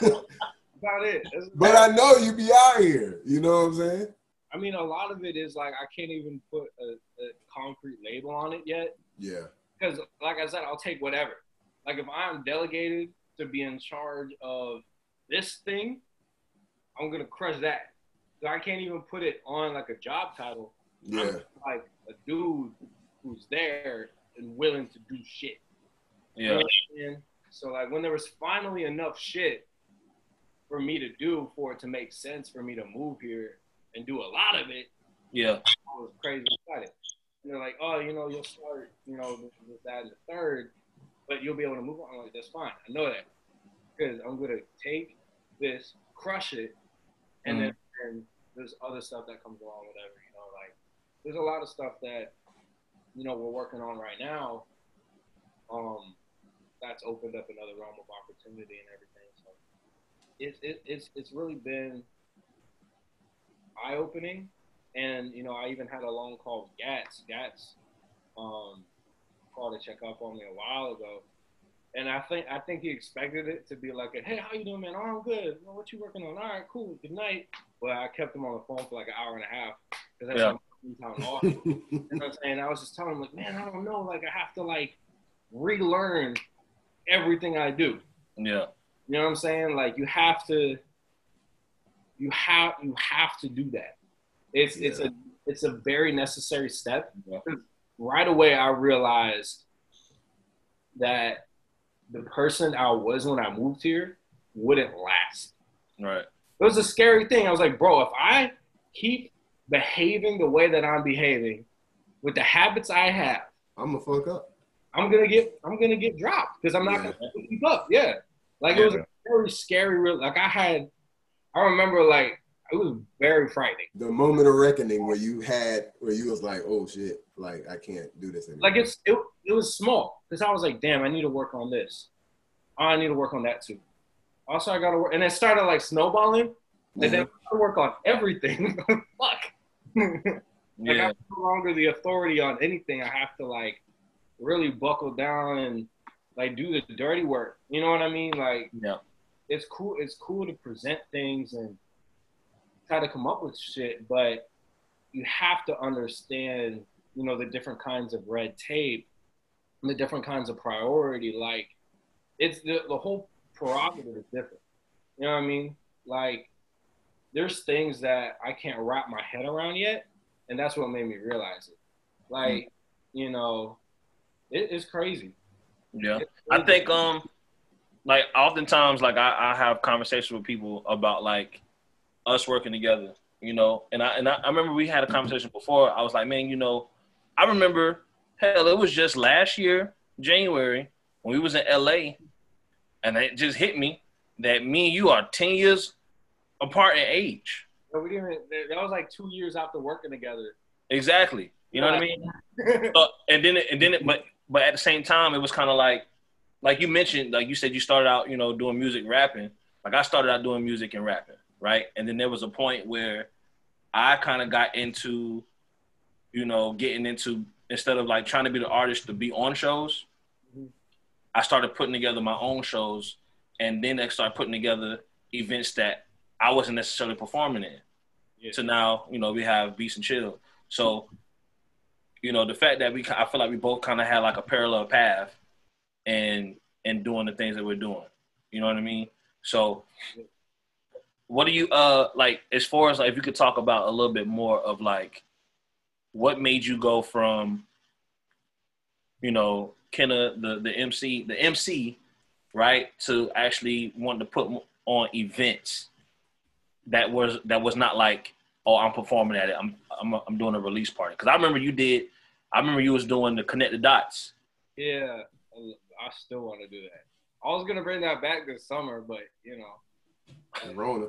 About it. That's- but I know you be out here. You know what I'm saying? I mean, a lot of it is like I can't even put a, a concrete label on it yet. Yeah. Because like I said, I'll take whatever. Like if I'm delegated to be in charge of this thing, I'm gonna crush that. So I can't even put it on like a job title. Yeah. I'm like a dude who's there and willing to do shit. You know Yeah, So like when there was finally enough shit for me to do for it to make sense for me to move here and do a lot of it, yeah, I was crazy excited. And they're like, oh, you know, you'll start, you know, with, with that in the third, but you'll be able to move on. I'm like, that's fine. I know that. Because I'm going to take this, crush it, and then and there's other stuff that comes along, whatever, you know, like there's a lot of stuff that, you know, we're working on right now. Um, that's opened up another realm of opportunity and everything. So it's it, it's it's really been eye opening and you know, I even had a long call with Gats. Gats um, called to check up on me a while ago, and I think I think he expected it to be like, a, "Hey, how you doing, man? Oh, I'm good. Well, what you working on? All right, cool. Good night." But I kept him on the phone for like an hour and a half because that's Yeah. my time off. You know what I'm saying? I was just telling him like, "Man, I don't know. Like, I have to like relearn everything I do." yeah, You know what I'm saying? Like you have to you have you have to do that. It's it's a it's a very necessary step. Yeah. Right away I realized that the person I was when I moved here wouldn't last. right, It was a scary thing. I was like, bro, if I keep behaving the way that I'm behaving with the habits I have, I'm gonna fuck up. I'm gonna get I'm gonna get dropped because I'm not Yeah. gonna keep up. Yeah, like it was a very scary. Real like I had, I remember like it was very frightening. The moment of reckoning where you had, where you was like, oh shit, like I can't do this anymore. Like it's it, it was small because I was like, damn, I need to work on this. I need to work on that too. Also, I gotta work, and it started like snowballing, and then mm-hmm. I gotta work on everything. Fuck. like yeah, I'm no longer the authority on anything. I have to like really buckle down and like do the dirty work. You know what I mean? Like yeah, it's cool. It's cool to present things and try to come up with shit, but you have to understand, you know, the different kinds of red tape, and the different kinds of priority. Like it's the the whole prerogative is different. You know what I mean? Like there's things that I can't wrap my head around yet, and that's what made me realize it. Like, you know, it, it's crazy. yeah. It's I think um like oftentimes like I, I have conversations with people about like us working together, you know, and I and I, I remember we had a conversation before. I was like, man, you know, I remember hell, it was just last year, January, when we was in LA, and it just hit me that me and you are ten years apart in age. But we didn't. That was like two years after working together. Exactly. You know what I mean? So, and then it, and then it, but but at the same time, it was kind of like like you mentioned, like you said, you started out, you know, doing music, rapping. Like I started out doing music and rapping, right? And then there was a point where I kind of got into, you know, getting into instead of like trying to be the artist to be on shows, Mhm. I started putting together my own shows, and then I started putting together events that I wasn't necessarily performing in. Yeah. So now, you know, we have Beats and Chill. So, you know, the fact that we, I feel like we both kind of had like a parallel path, and and doing the things that we're doing. You know what I mean? So, what do you uh like as far as like if you could talk about a little bit more of like what made you go from you know Kenna the the MC the MC right to actually wanting to put on events that was that was not like oh I'm performing at it. I'm I'm I'm doing a release party. Because I remember you did I remember you was doing the connect the dots. Yeah, I still want to do that. I was gonna bring that back this summer, but you know, Rona.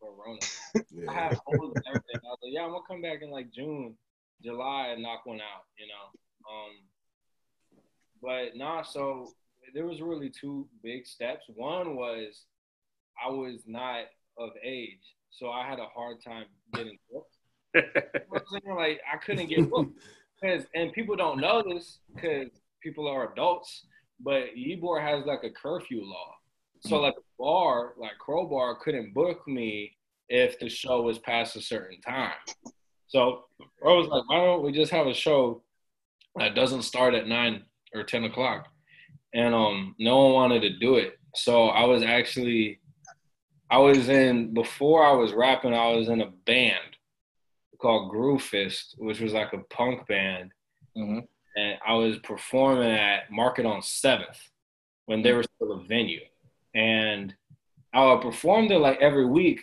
for Rona. I Yeah. have holes and everything. I was like, yeah, I'm gonna come back in like June, July, and knock one out. You know. Um, but nah. So there was really two big steps. One was I was not of age, so I had a hard time getting booked. You know what I'm saying? like I couldn't get booked because, and people don't know this because people are adults, but Ybor has like a curfew law. So like a bar, like Crowbar, couldn't book me if the show was past a certain time. So I was like, why don't we just have a show that doesn't start at nine or ten o'clock? And um, no one wanted to do it. So I was actually, I was in before I was rapping. I was in a band called Groove Fist, which was like a punk band, hmm and I was performing at Market on Seventh when they were still a venue, and I would perform there like every week.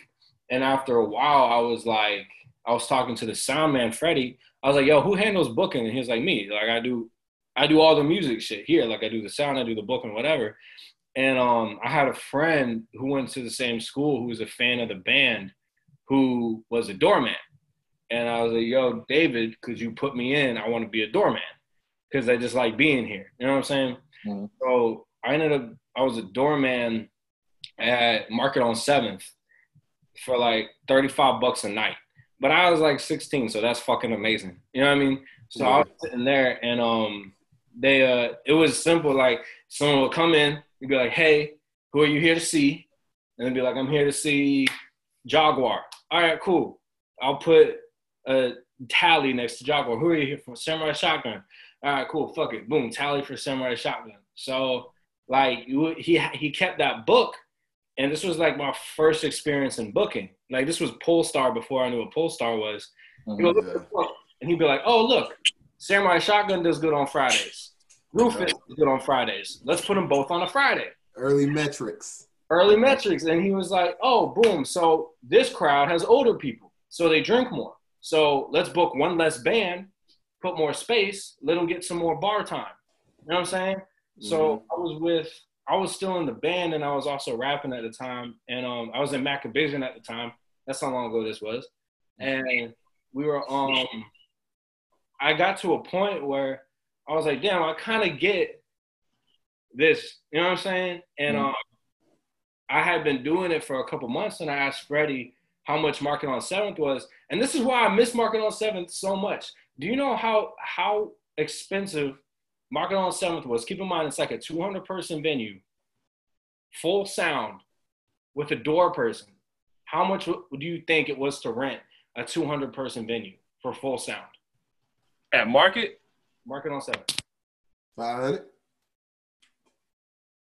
And after a while, I was like, I was talking to the sound man Freddie. I was like, "Yo, who handles booking?" And he was like, "Me. Like I do, I do all the music shit here. Like I do the sound, I do the booking, whatever." And um, I had a friend who went to the same school who was a fan of the band, who was a doorman. And I was like, "Yo, David, could you put me in? I want to be a doorman because I just like being here." You know what I'm saying? Mhm. So I ended up, I was a doorman at Market on Seventh for like 35 bucks a night. But I was like 16, so that's fucking amazing. You know what I mean? So I was sitting there and um they uh it was simple like someone would come in, you'd be like, Hey, who are you here to see? And they'd be like, I'm here to see Jaguar. All right, cool. I'll put a tally next to Jaguar. Who are you here for? Samurai Shotgun. All right, cool. Fuck it. Boom, tally for Samurai Shotgun. So like he he kept that book, and this was like my first experience in booking. Like this was Pollstar before I knew what Pollstar was. Oh he at the book, and he'd be like, "Oh, look, Samurai Shotgun does good on Fridays. Rufus is good on Fridays. Let's put them both on a Friday." Early metrics. Early metrics, and he was like, "Oh, boom! So this crowd has older people, so they drink more. So let's book one less band, put more space, let them get some more bar time." You know what I'm saying? So I was with, I was still in the band, and I was also rapping at the time, and um, I was in Macavision at the time. That's how long ago this was, and we were um, I got to a point where I was like, damn, I kind of get this, you know what I'm saying? And Mhm. um, I had been doing it for a couple months, and I asked Freddie how much Market on Seventh was, and this is why I miss Market on Seventh so much. Do you know how how expensive Market on Seventh was? Keep in mind, it's like a 200 person venue, full sound, with a door person. How much w- do you think it was to rent a 200 person venue for full sound? At market, Market on Seventh. 500?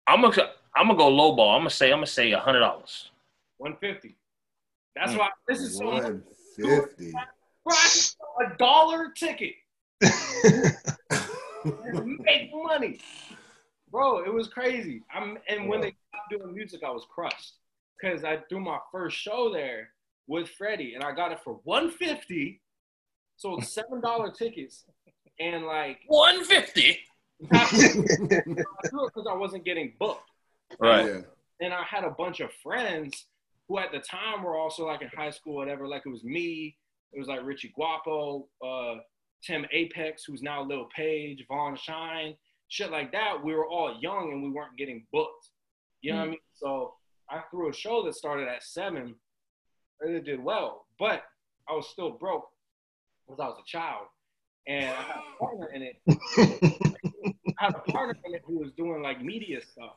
I'm gonna I'm gonna go low ball. I'm gonna say I'm gonna say hundred dollars. 150. That's Mm. why this is so 150. Bro, I can sell a dollar ticket and make money. Bro, it was crazy. I'm and when they stopped doing music, I was crushed. Cause I threw my first show there with Freddie and I got it for 150. Sold seven dollar tickets and like One fifty. I threw it because I wasn't getting booked. Right. Yeah. and I had a bunch of friends who at the time were also like in high school, whatever. Like it was me, it was like Richie Guapo, uh, Tim Apex, who's now Lil Page, Vaughn Shine, shit like that. We were all young and we weren't getting booked. You know what I mean? So I threw a show that started at seven, and it did well, but I was still broke because I was a child, and I had a partner in it. I had a partner in it who was doing like media stuff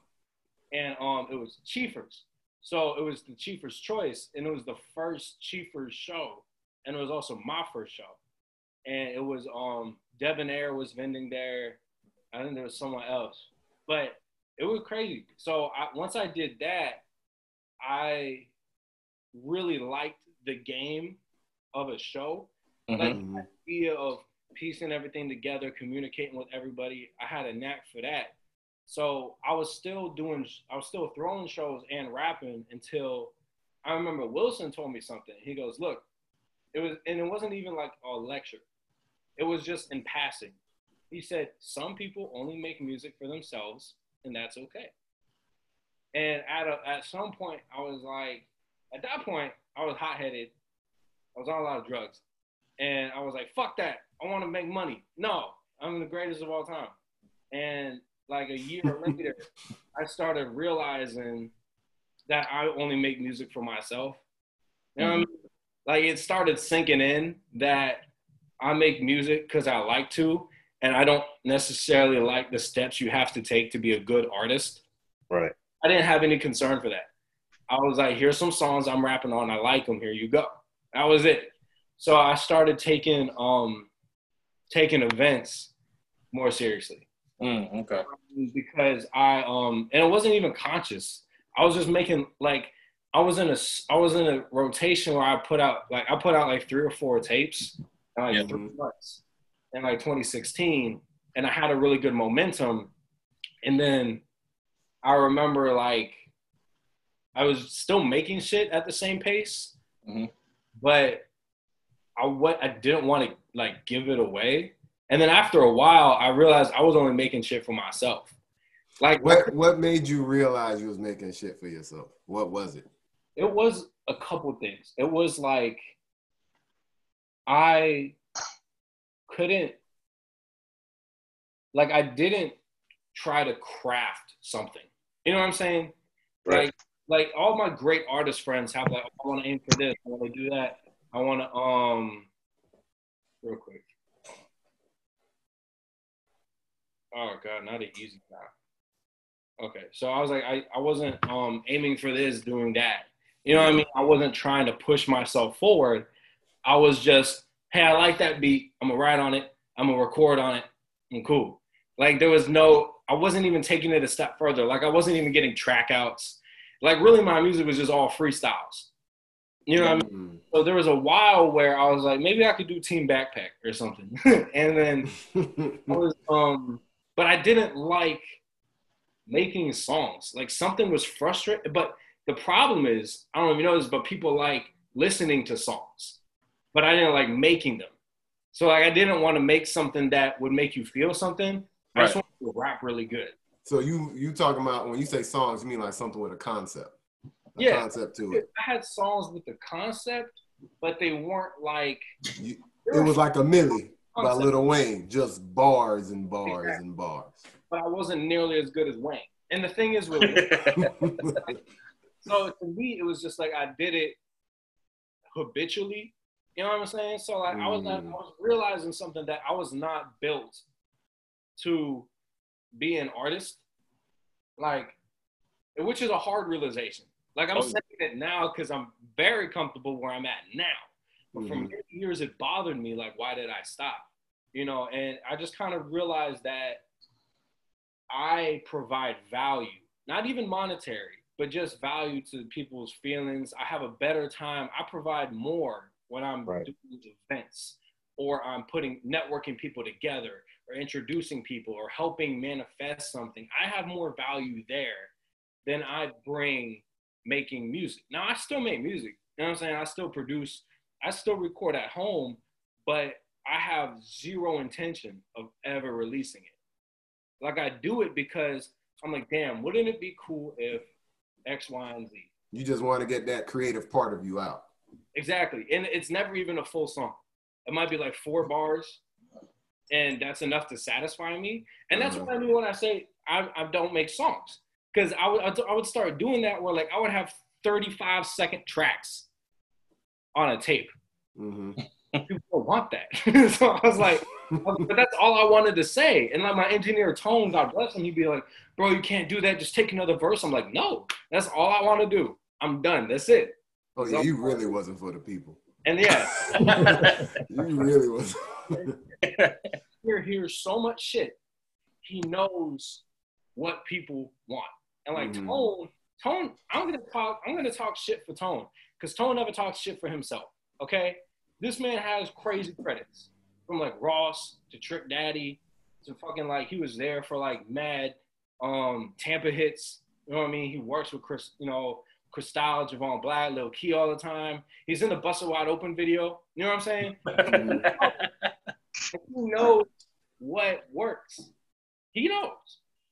and um, it was Chiefers. So it was the Chiefers' choice, and it was the first Chiefers show, and it was also my first show. And it was um, Debonair was vending there. I think there was someone else, but it was crazy. So I, once I did that, I really liked the game of a show Mhm. like the idea of piecing everything together, communicating with everybody. I had a knack for that. So I was still doing, I was still throwing shows and rapping until I remember Wilson told me something. He goes, "Look, it was, and it wasn't even like a lecture. It was just in passing." He said, "Some people only make music for themselves, and that's okay." And at a, at some point, I was like, at that point, I was hot headed. I was on a lot of drugs. And I was like, fuck that. I want to make money. No, I'm the greatest of all time. And like a year later, I started realizing that I only make music for myself. You know what I mm-hmm. mean? Like it started sinking in that I make music because I like to, and I don't necessarily like the steps you have to take to be a good artist. Right. I didn't have any concern for that. I was like, here's some songs I'm rapping on. I like them. Here you go. That was it. So I started taking um taking events more seriously Mm, okay. because I um and it wasn't even conscious. I was just making like I was in a s- I was in a rotation where I put out like I put out like three or four tapes in like Yeah. three months in like 2016, and I had a really good momentum. And then I remember like I was still making shit at the same pace, Mhm. but I what I didn't want to like give it away. And then after a while, I realized I was only making shit for myself. Like What what made you realize you was making shit for yourself? What was it? it was a couple things. It was like I couldn't like I didn't try to craft something. You know what I'm saying? Right. Like like all my great artist friends have like I want to aim for this, I want to do that. I want to um real quick. Oh god, not an easy time. Okay, so I was like, I, I wasn't um aiming for this, doing that. You know what I mean? I wasn't trying to push myself forward. I was just, hey, I like that beat. I'm gonna write on it. I'm gonna record on it. I'm cool. Like there was no, I wasn't even taking it a step further. Like I wasn't even getting track outs. Like really, my music was just all freestyles. You know what I mean? Mm. So there was a while where I was like, maybe I could do Team Backpack or something. and then I was, um, but I didn't like making songs. Like something was frustrating. But the problem is, I don't know if you know this, but people like listening to songs, but I didn't like making them. So like I didn't want to make something that would make you feel something. I just Right. wanted to rap really good. so you you talking about when you say songs, you mean like something with a concept? A Yeah. concept to it. I had songs with the concept, but they weren't like You, it was like a Millie by Concept. Lil Wayne, just bars and bars and bars. but I wasn't nearly as good as Wayne. And the thing is with so to me, it was just like I did it habitually. You know what I'm saying? So like I was not, I Mm. was realizing something that I was not built to be an artist, like, which is a hard realization. Like I'm Oh. saying it now because I'm very comfortable where I'm at now. But for Mhm. many years, it bothered me. Like, why did I stop? You know, and I just kind of realized that I provide value, not even monetary, but just value to people's feelings. I have a better time. I provide more when I'm Right. doing events or I'm putting networking people together or introducing people or helping manifest something. I have more value there than I bring making music. Now I still make music. You know what I'm saying? I still produce, I still record at home, but I have zero intention of ever releasing it. Like I do it because I'm like, damn, wouldn't it be cool if X, Y, and Z? You just want to get that creative part of you out. Exactly. And it's never even a full song. It might be like four bars, and that's enough to satisfy me. And that's what I mean when I say I, I don't make songs. Because I would, I would start doing that where like I would have 35 second tracks on a tape. Mm-hmm. People don't want that. so I was like, but that's all I wanted to say. And like my engineer Tone, God bless him, he'd be like, bro, you can't do that. Just take another verse. I'm like, no, that's all I want to do. I'm done. That's it. Oh yeah, you really wasn't for the people. And yeah, You really was. here hears so much shit. He knows what people want. And like Mhm. Tone, Tone, I'm gonna talk, I'm gonna talk shit for Tone. Because Tone never talks shit for himself. Okay? This man has crazy credits. From like Ross to Trick Daddy to fucking like he was there for like mad um Tampa hits. You know what I mean? He works with Chris, you know, Cristal, Javon Black, Lil Key all the time. He's in the Busted Wide Open video. You know what I'm saying? he knows what works. He knows.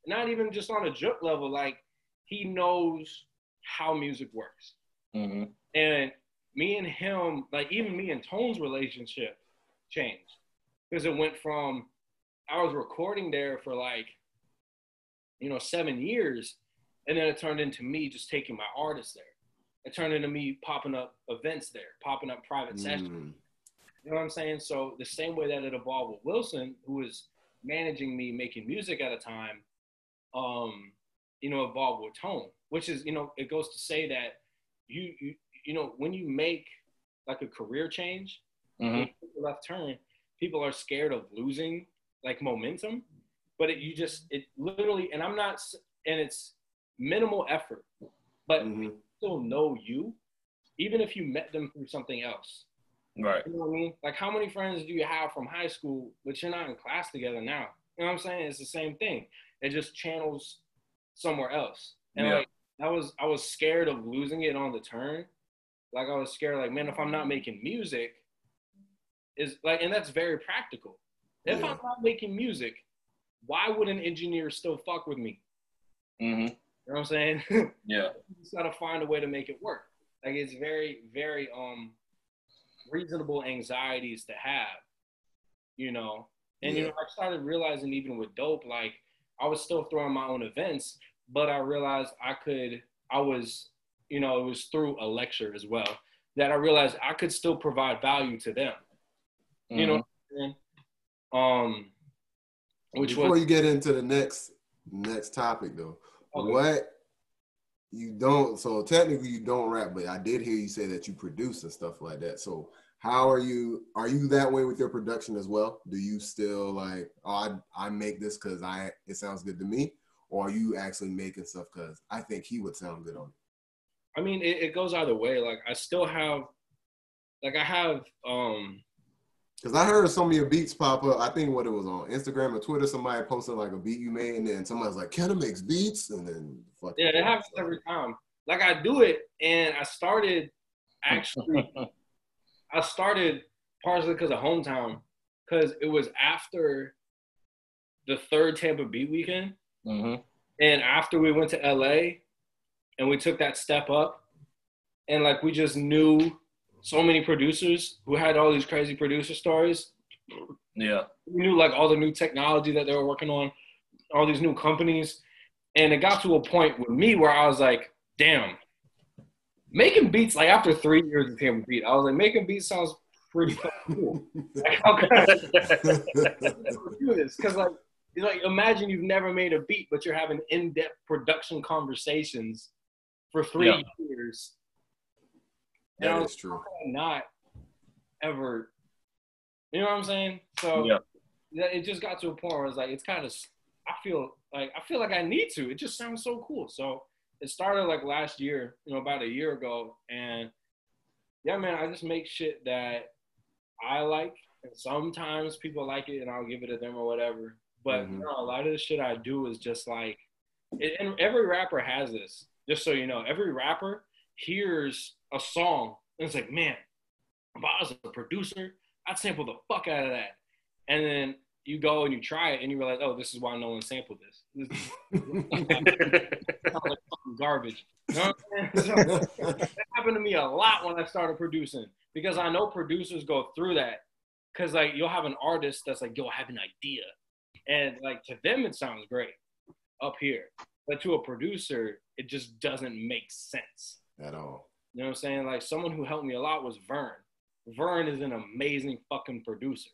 Not even just on a joke level, like he knows how music works. Mhm. And me and him, like even me and Tone's relationship changed. Because it went from I was recording there for like you know, seven years. And then it turned into me just taking my artists there. It turned into me popping up events there, popping up private sessions. Mm. You know what I'm saying? So the same way that it evolved with Wilson, who was managing me making music at a time, um, you know, evolved with Tone, which is, you know, it goes to say that you, you, you know, when you make like a career change, Mhm. when you take a left turn, people are scared of losing like momentum, but it, you just, it literally, and I'm not, and it's minimal effort, but Mhm. still know you, even if you met them through something else. Right. You know what I mean? Like, how many friends do you have from high school, but you're not in class together now? You know what I'm saying? It's the same thing. It just channels somewhere else. And Yeah. like, I was, I was scared of losing it on the turn. Like, I was scared, like, man, if I'm not making music, is like, and that's very practical. If Yeah. I'm not making music, why would an engineer still fuck with me? hmm You know what I'm saying? Yeah. you just gotta find a way to make it work. Like it's very, very um reasonable anxieties to have, you know. And you know, I started realizing even with dope, like I was still throwing my own events, but I realized I could I was, you know, it was through a lecture as well that I realized I could still provide value to them. You know what I'm saying? Um which Before was you get into the next next topic though, Okay. what you don't so technically you don't rap, but I did hear you say that you produce and stuff like that. So how are you are you that way with your production as well? Do you still like oh I, I make this because I it sounds good to me? Or are you actually making stuff because I think he would sound good on it? I mean, it, it goes either way. Like I still have, like I have, um, Because I heard some of your beats pop up. I think what it was on Instagram or Twitter, somebody posted like a beat you made, and then somebody's like, Kenna makes beats, and then fuck yeah, it happens every time. Like I do it, and I started actually, I started partially because of hometown, because it was after the third Tampa Beat weekend, hmm and after we went to LA, and we took that step up, and like we just knew so many producers who had all these crazy producer stories, Yeah. we knew like all the new technology that they were working on, all these new companies. And it got to a point with me where I was like, damn, making beats, like after three years of Tampa Beat, I was like, making beats sounds pretty cool. Like, how can I do this? Because like, you know, like, imagine you've never made a beat, but you're having in-depth production conversations for three Yeah. years. And That was is true. not ever, you know what I'm saying? So Yeah. it just got to a point where it's like it's kind of I feel like I feel like I need to. It just sounds so cool. So it started like last year, you know, about a year ago, and yeah, man, I just make shit that I like, and sometimes people like it, and I'll give it to them or whatever. But Mhm. you know, a lot of the shit I do is just like, it, and every rapper has this. Just so you know, every rapper hears a song and it's like, man, if I was a producer, I'd sample the fuck out of that. And then you go and you try it and you realize, oh, this is why no one sampled this. This like garbage. You know? That happened to me a lot when I started producing because I know producers go through that. Cause like you'll have an artist that's like, yo, I have an idea. And like to them it sounds great up here. But to a producer, it just doesn't make sense. At all. You know what I'm saying? Like someone who helped me a lot was Vern. Vern is an amazing fucking producer.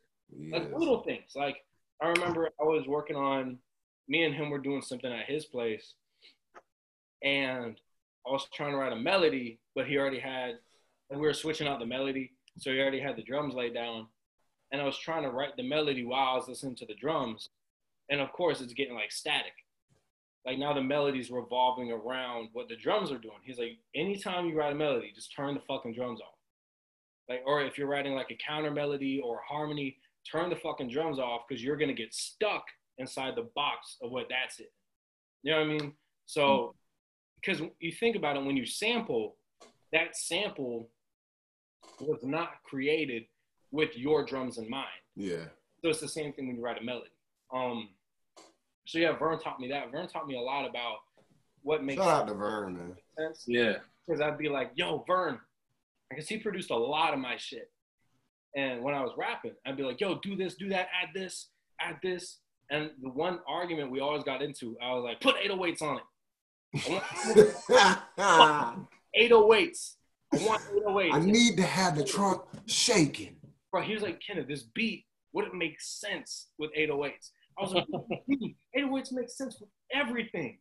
Like little things. Like I remember I was working on me and him were doing something at his place, and I was trying to write a melody, but he already had, and we were switching out the melody, so he already had the drums laid down, and I was trying to write the melody while I was listening to the drums, and of course it's getting like static. Like now the melody's revolving around what the drums are doing. He's like, anytime you write a melody, just turn the fucking drums off. Like, or if you're writing like a counter melody or a harmony, turn the fucking drums off because you're gonna get stuck inside the box of what that's it. You know what I mean? So, because you think about it, when you sample, that sample was not created with your drums in mind. Yeah. So it's the same thing when you write a melody. Um, so yeah, Vern taught me that. Vern taught me a lot about what makes Shout out to Vern, man. sense. Yeah. Because I'd be like, yo, Vern, because he produced a lot of my shit. And when I was rapping, I'd be like, yo, do this, do that, add this, add this. And the one argument we always got into, I was like, put 808s on it. I want 808s. I want 808s. I need to have the trunk shaking. Bro, he was like, Kenneth, this beat wouldn't make sense with 808s. I was like, what do 808s make sense for everything.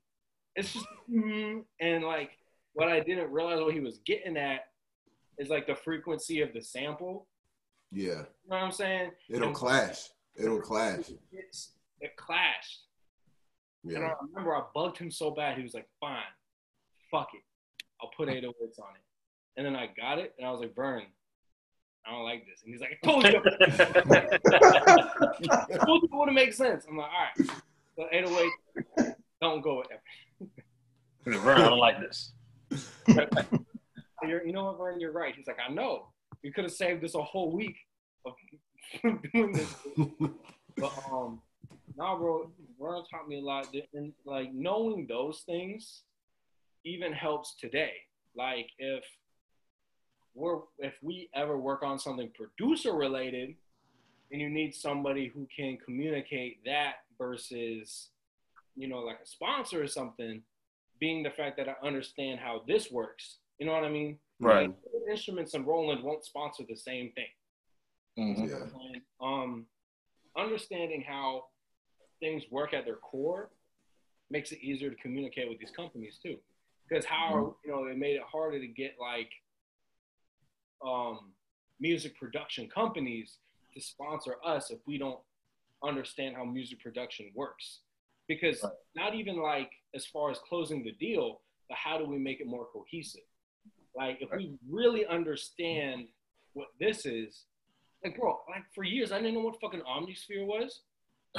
It's just, mm, and like, what I didn't realize what he was getting at is like the frequency of the sample. Yeah, You know what I'm saying? it'll And clash. It'll clash. It's, it clashed. And I remember I bugged him so bad. He was like, fine, fuck it. I'll put 808s on it. And then I got it, and I was like, Vern, I don't like this. And he's like, I told you. I told you it wouldn't make sense. I'm like, all right. So 808, don't go with that. Vern, I don't like this. You're, you know what, Vern? You're right. He's like, I know. You could have saved us a whole week of doing this. But um, nah, bro, Vern taught me a lot, and like knowing those things even helps today. Like if we're if we ever work on something producer related, and you need somebody who can communicate that versus, you know, like a sponsor or something, being the fact that I understand how this works. You know what I mean? Right. Like, Instruments and Roland won't sponsor the same thing. Mhm. Yeah. And, um, understanding how things work at their core makes it easier to communicate with these companies too. Because how you know it made it harder to get like um, music production companies to sponsor us if we don't understand how music production works. Because Right. not even like as far as closing the deal, but how do we make it more cohesive? Like if we really understand what this is, like bro, like for years I didn't know what fucking Omnisphere was.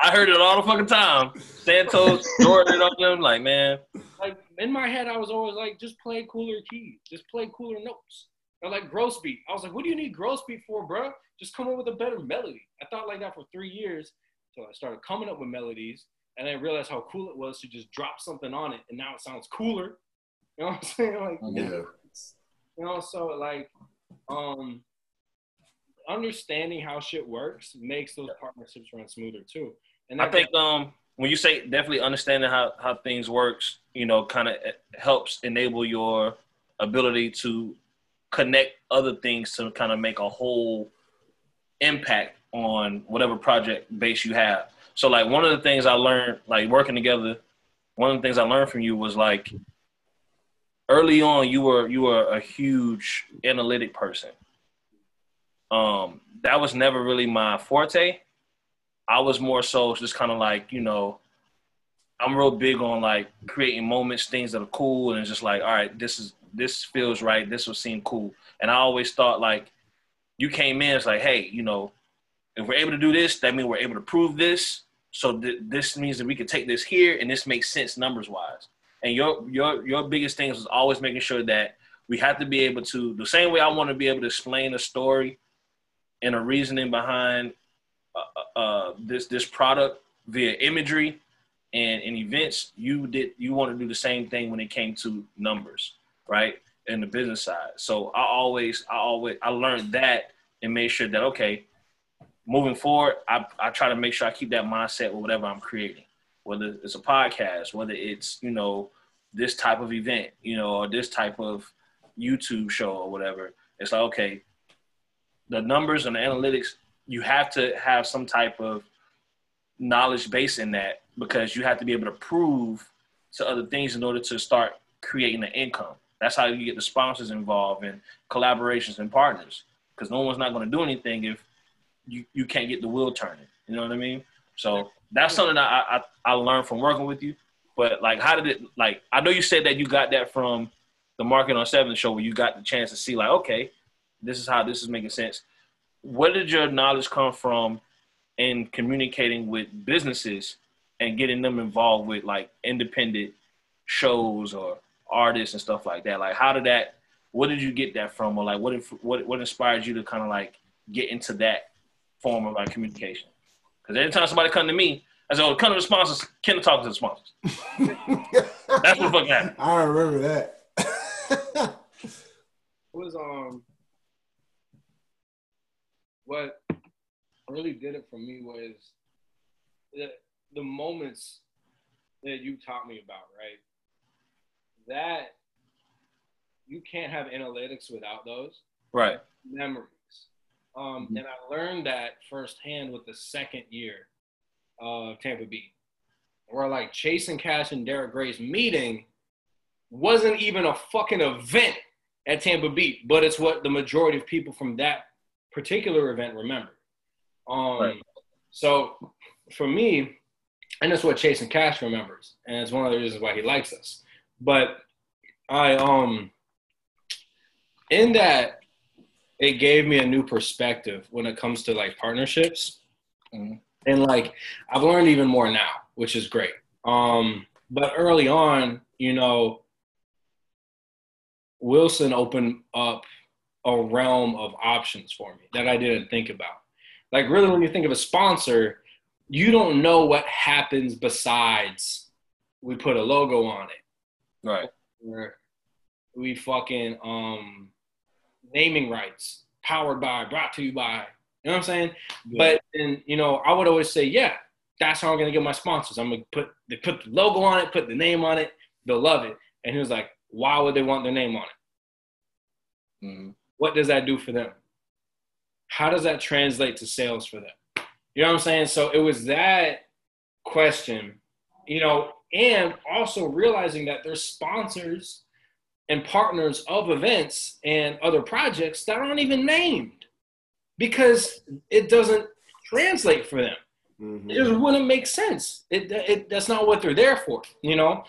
I heard it all the fucking time. Santos, Jordan, on them, like man. like in my head, I was always like, just play cooler keys, just play cooler notes. Or like gross beat. I was like, what do you need gross beat for, bro? Just come up with a better melody. I thought like that for three years until I started coming up with melodies, and then realized how cool it was to just drop something on it, and now it sounds cooler. You know what I'm saying? Like, Yeah. you know, so like, um, understanding how shit works makes those partnerships run smoother too. And I think um when you say definitely understanding how how things works, you know, kind of helps enable your ability to connect other things to kind of make a whole impact on whatever project base you have. So like one of the things I learned like working together, one of the things I learned from you was like early on you were you were a huge analytic person. Um that was never really my forte. I was more so just kind of like, you know, I'm real big on like creating moments, things that are cool, and just like, all right, this is this feels right, this will seem cool. And I always thought like you came in, it's like, hey, you know, if we're able to do this, that means we're able to prove this. So th- this means that we can take this here, and this makes sense numbers wise. And your your your biggest thing was always making sure that we have to be able to the same way I want to be able to explain a story and a reasoning behind uh, uh, this this product via imagery and, and events. You did you want to do the same thing when it came to numbers, right? In the business side. So I always I always I learned that and made sure that okay, moving forward, I, I try to make sure I keep that mindset with whatever I'm creating, whether it's a podcast, whether it's, you know, this type of event, you know, or this type of YouTube show or whatever. It's like, okay, the numbers and the analytics, you have to have some type of knowledge base in that because you have to be able to prove to other things in order to start creating an income. That's how you get the sponsors involved and collaborations and partners. Because no one's not going to do anything if you, you can't get the wheel turning. You know what I mean? So that's something I, I, I learned from working with you. But like, how did it like? I know you said that you got that from the Market on Seven show where you got the chance to see like, okay, this is how this is making sense. Where did your knowledge come from in communicating with businesses and getting them involved with like independent shows or artists and stuff like that? Like, how did that? What did you get that from, or like, what if, what what inspired you to kind of like get into that form of like communication? Because anytime somebody come to me, I said, "Oh, come to the sponsors. Can I talk to the sponsors?" That's what fucking happened. I remember that. What was um what really did it for me was the the moments that you taught me about, right? That you can't have analytics without those Right. memories. Um, Mhm. And I learned that firsthand with the second year of Tampa Beat, where like Chase N. Cashe and Derek Gray's meeting wasn't even a fucking event at Tampa Beat, but it's what the majority of people from that particular event remember. Um, Right. So for me, and that's what Chase N. Cashe remembers, and it's one of the reasons why he likes us. But I um in that it gave me a new perspective when it comes to like partnerships. Mhm. And like I've learned even more now, which is great. Um but early on, you know, Wilson opened up a realm of options for me that I didn't think about. Like really when you think of a sponsor, you don't know what happens besides we put a logo on it Right. where we fucking um naming rights powered by brought to you by you know what i'm saying but then you know i would always say yeah that's how i'm gonna get my sponsors i'm gonna put they put the logo on it put the name on it they'll love it and he was like why would they want their name on it Mhm. What does that do for them how does that translate to sales for them you know what i'm saying so it was that question you know and also realizing that there's sponsors and partners of events and other projects that aren't even named because it doesn't translate for them Mhm. it just wouldn't make sense. It, it that's not what they're there for, you know.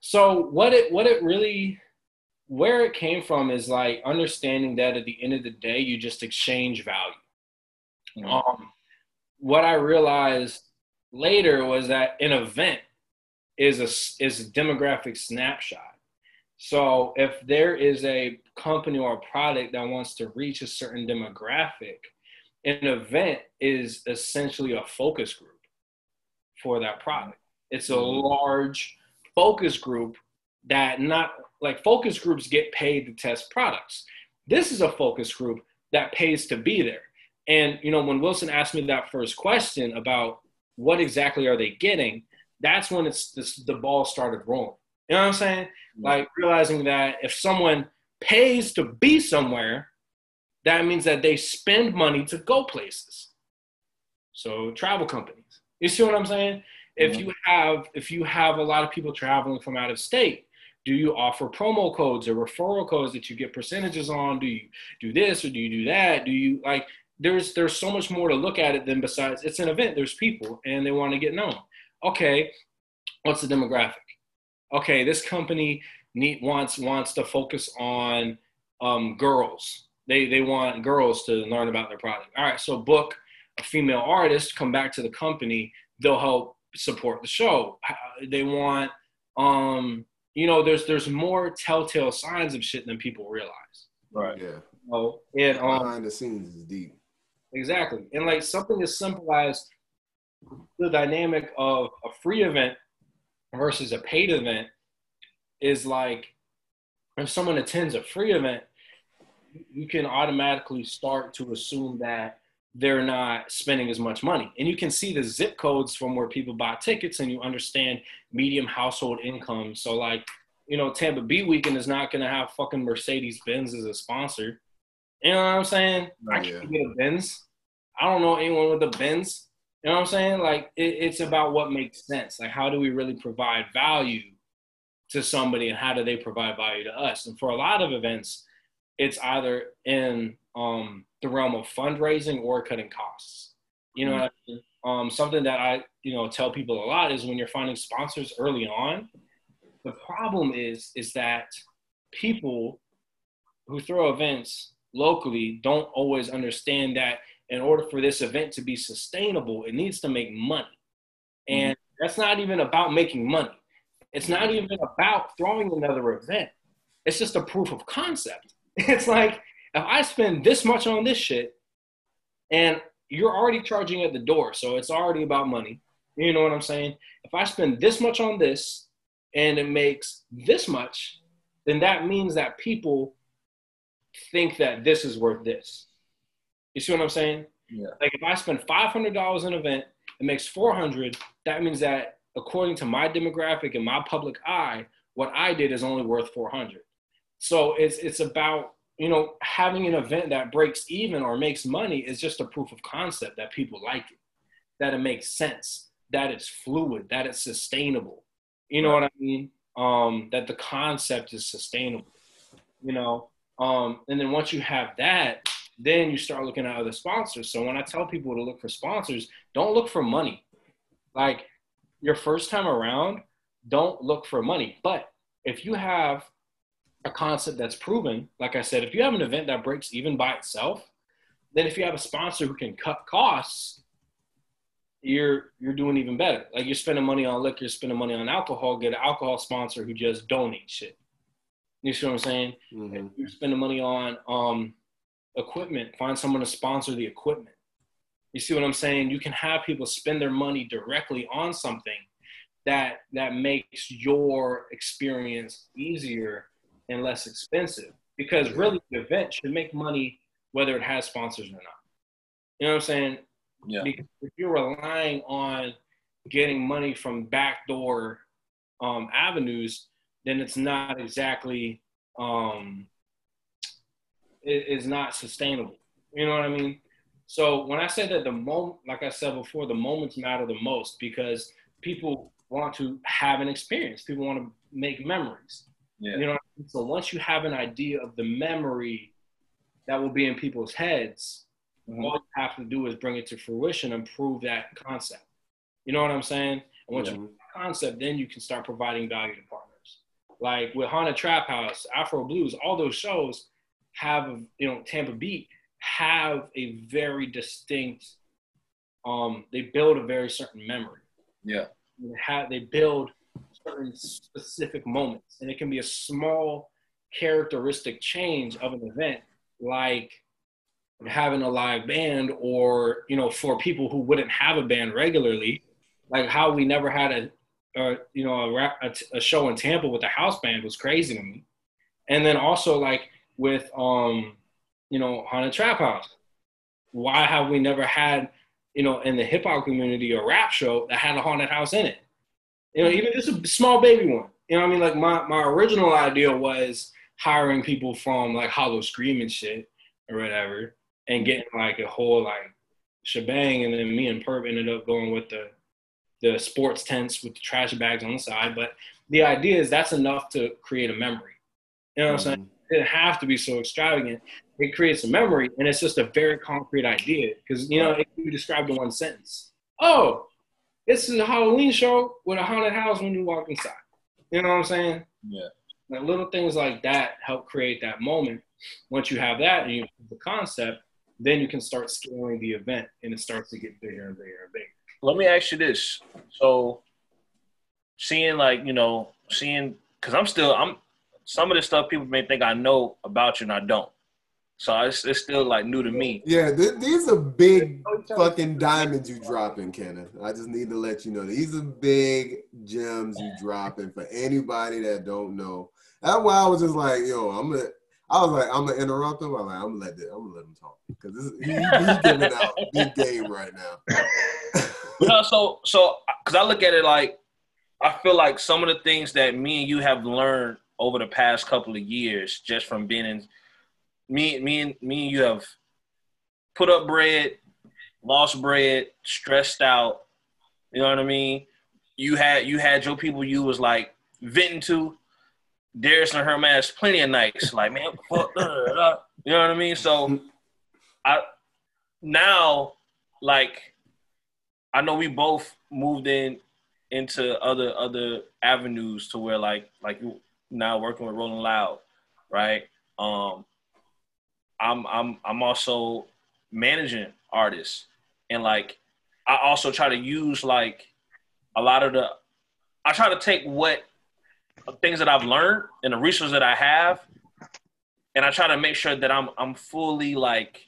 So what it what it really where it came from is like understanding that at the end of the day, you just exchange value. Mhm. Um, what I realized later was that an event is a is a demographic snapshot. So if there is a company or a product that wants to reach a certain demographic, an event is essentially a focus group for that product. It's a Mhm. large focus group that not like focus groups get paid to test products. This is a focus group that pays to be there. And you know, when Wilson asked me that first question about what exactly are they getting, that's when it's this, the ball started rolling. You know what I'm saying? Like realizing that if someone pays to be somewhere, that means that they spend money to go places. So travel companies. You see what I'm saying? If Mhm. you have if you have a lot of people traveling from out of state, do you offer promo codes or referral codes that you get percentages on? Do you do this or do you do that? Do you like there's there's so much more to look at it than besides it's an event. There's people and they want to get known. Okay, what's the demographic? Okay, this company need wants wants to focus on um, girls. They they want girls to learn about their product. All right, so book a female artist, come back to the company. They'll help support the show. They want, um, you know, there's there's more telltale signs of shit than people realize. Right. Yeah. Oh, and um, Behind the scenes is deep. Exactly. And like something as simple as the dynamic of a free event versus a paid event is like if someone attends a free event, you can automatically start to assume that they're not spending as much money. And you can see the zip codes from where people buy tickets and you understand medium household income. So like, you know, Tampa Beat Weekend is not gonna have fucking Mercedes Benz as a sponsor. You know what I'm saying? I Yeah. can't get a Benz. I don't know anyone with a Benz. You know what I'm saying? Like it, it's about what makes sense. Like how do we really provide value to somebody, and how do they provide value to us? And for a lot of events, it's either in um, the realm of fundraising or cutting costs. You know, mm. what I mean? um, something that I you know tell people a lot is when you're finding sponsors early on, the problem is is that people who throw events locally don't always understand that in order for this event to be sustainable, it needs to make money. Mm. And that's not even about making money. It's not mm. even about throwing another event. It's just a proof of concept. It's like if I spend this much on this shit and you're already charging at the door, so it's already about money. You know what I'm saying? If I spend this much on this and it makes this much, then that means that people think that this is worth this. You see what I'm saying? Yeah. Like if I spend five hundred dollars in an event, it makes four hundred. That means that according to my demographic and my public eye, what I did is only worth four hundred. So it's it's about you know having an event that breaks even or makes money is just a proof of concept that people like it, that it makes sense, that it's fluid, that it's sustainable. You know what I mean? Um, that the concept is sustainable. You know, um, and then once you have that, then you start looking at other sponsors. So when I tell people to look for sponsors, don't look for money. Like your first time around, don't look for money. But if you have a concept that's proven, like I said, if you have an event that breaks even by itself, then if you have a sponsor who can cut costs, you're you're doing even better. Like you're spending money on liquor, you're spending money on alcohol, get an alcohol sponsor who just donates shit. You see what I'm saying? Mm-hmm. You're spending money on um, equipment. Find someone to sponsor the equipment. You see what I'm saying? You can have people spend their money directly on something that that makes your experience easier and less expensive. Because really, the event should make money whether it has sponsors or not. You know what I'm saying? Yeah. Because if you're relying on getting money from backdoor um, avenues, then it's not exactly um, it is not sustainable. You know what I mean? So when I said that the moment, like I said before, the moments matter the most because people want to have an experience. People want to make memories. Yeah. You know, what I mean? So once you have an idea of the memory that will be in people's heads, Mhm. all you have to do is bring it to fruition and prove that concept. You know what I'm saying? And once Yeah. you prove the concept, then you can start providing value to partners. Like with Haunted Trap House, Afro Blues, all those shows have, a, you know, Tampa Beat have a very distinct, um, they build a very certain memory. Yeah. They have, they build certain specific moments, and it can be a small characteristic change of an event, like having a live band, or you know, for people who wouldn't have a band regularly, like how we never had a, a you know, a, rap, a, a show in Tampa with a house band was crazy to me, and then also like with um, you know, Haunted Trap House, why have we never had you know, in the hip hop community, a rap show that had a haunted house in it. You know, even just a small baby one. You know what I mean? Like my, my original idea was hiring people from like Howl-O-Scream and shit or whatever and getting like a whole like shebang. And then me and Perp ended up going with the the sports tents with the trash bags on the side. But the idea is that's enough to create a memory. You know what I'm saying? Mm-hmm. It didn't have to be so extravagant. It creates a memory, and it's just a very concrete idea. Because you know, it can be described in one sentence. Oh, this is a Halloween show with a haunted house when you walk inside. You know what I'm saying? Yeah. Like little things like that help create that moment. Once you have that and you have the concept, then you can start scaling the event, and it starts to get bigger and bigger and bigger. Let me ask you this. So, seeing like you know, seeing because I'm still I'm some of the stuff people may think I know about you and I don't. So it's, it's still like new to me. Yeah, th- these are big fucking diamonds you dropping, Kenneth. I just need to let you know these are big gems you dropping for anybody that don't know. That's why I was just like, yo, I'm gonna. I was like, I'm gonna interrupt him. I'm like, I'm gonna let it, I'm gonna let him talk because this is, he, he's giving out big game right now. no, so so because I look at it like I feel like some of the things that me and you have learned over the past couple of years, just from being in me, me and me and you have put up bread, lost bread, stressed out. You know what I mean? You had you had your people you was like venting to. Darius and her man plenty of nights. Like, man, fuck, uh, uh, you know what I mean? So I now like I know we both moved in into other other avenues to where like like you now working with Rolling Loud, right? Um I'm I'm I'm also managing artists and like I also try to use like a lot of the I try to take what things that I've learned and the resources that I have and I try to make sure that I'm I'm fully like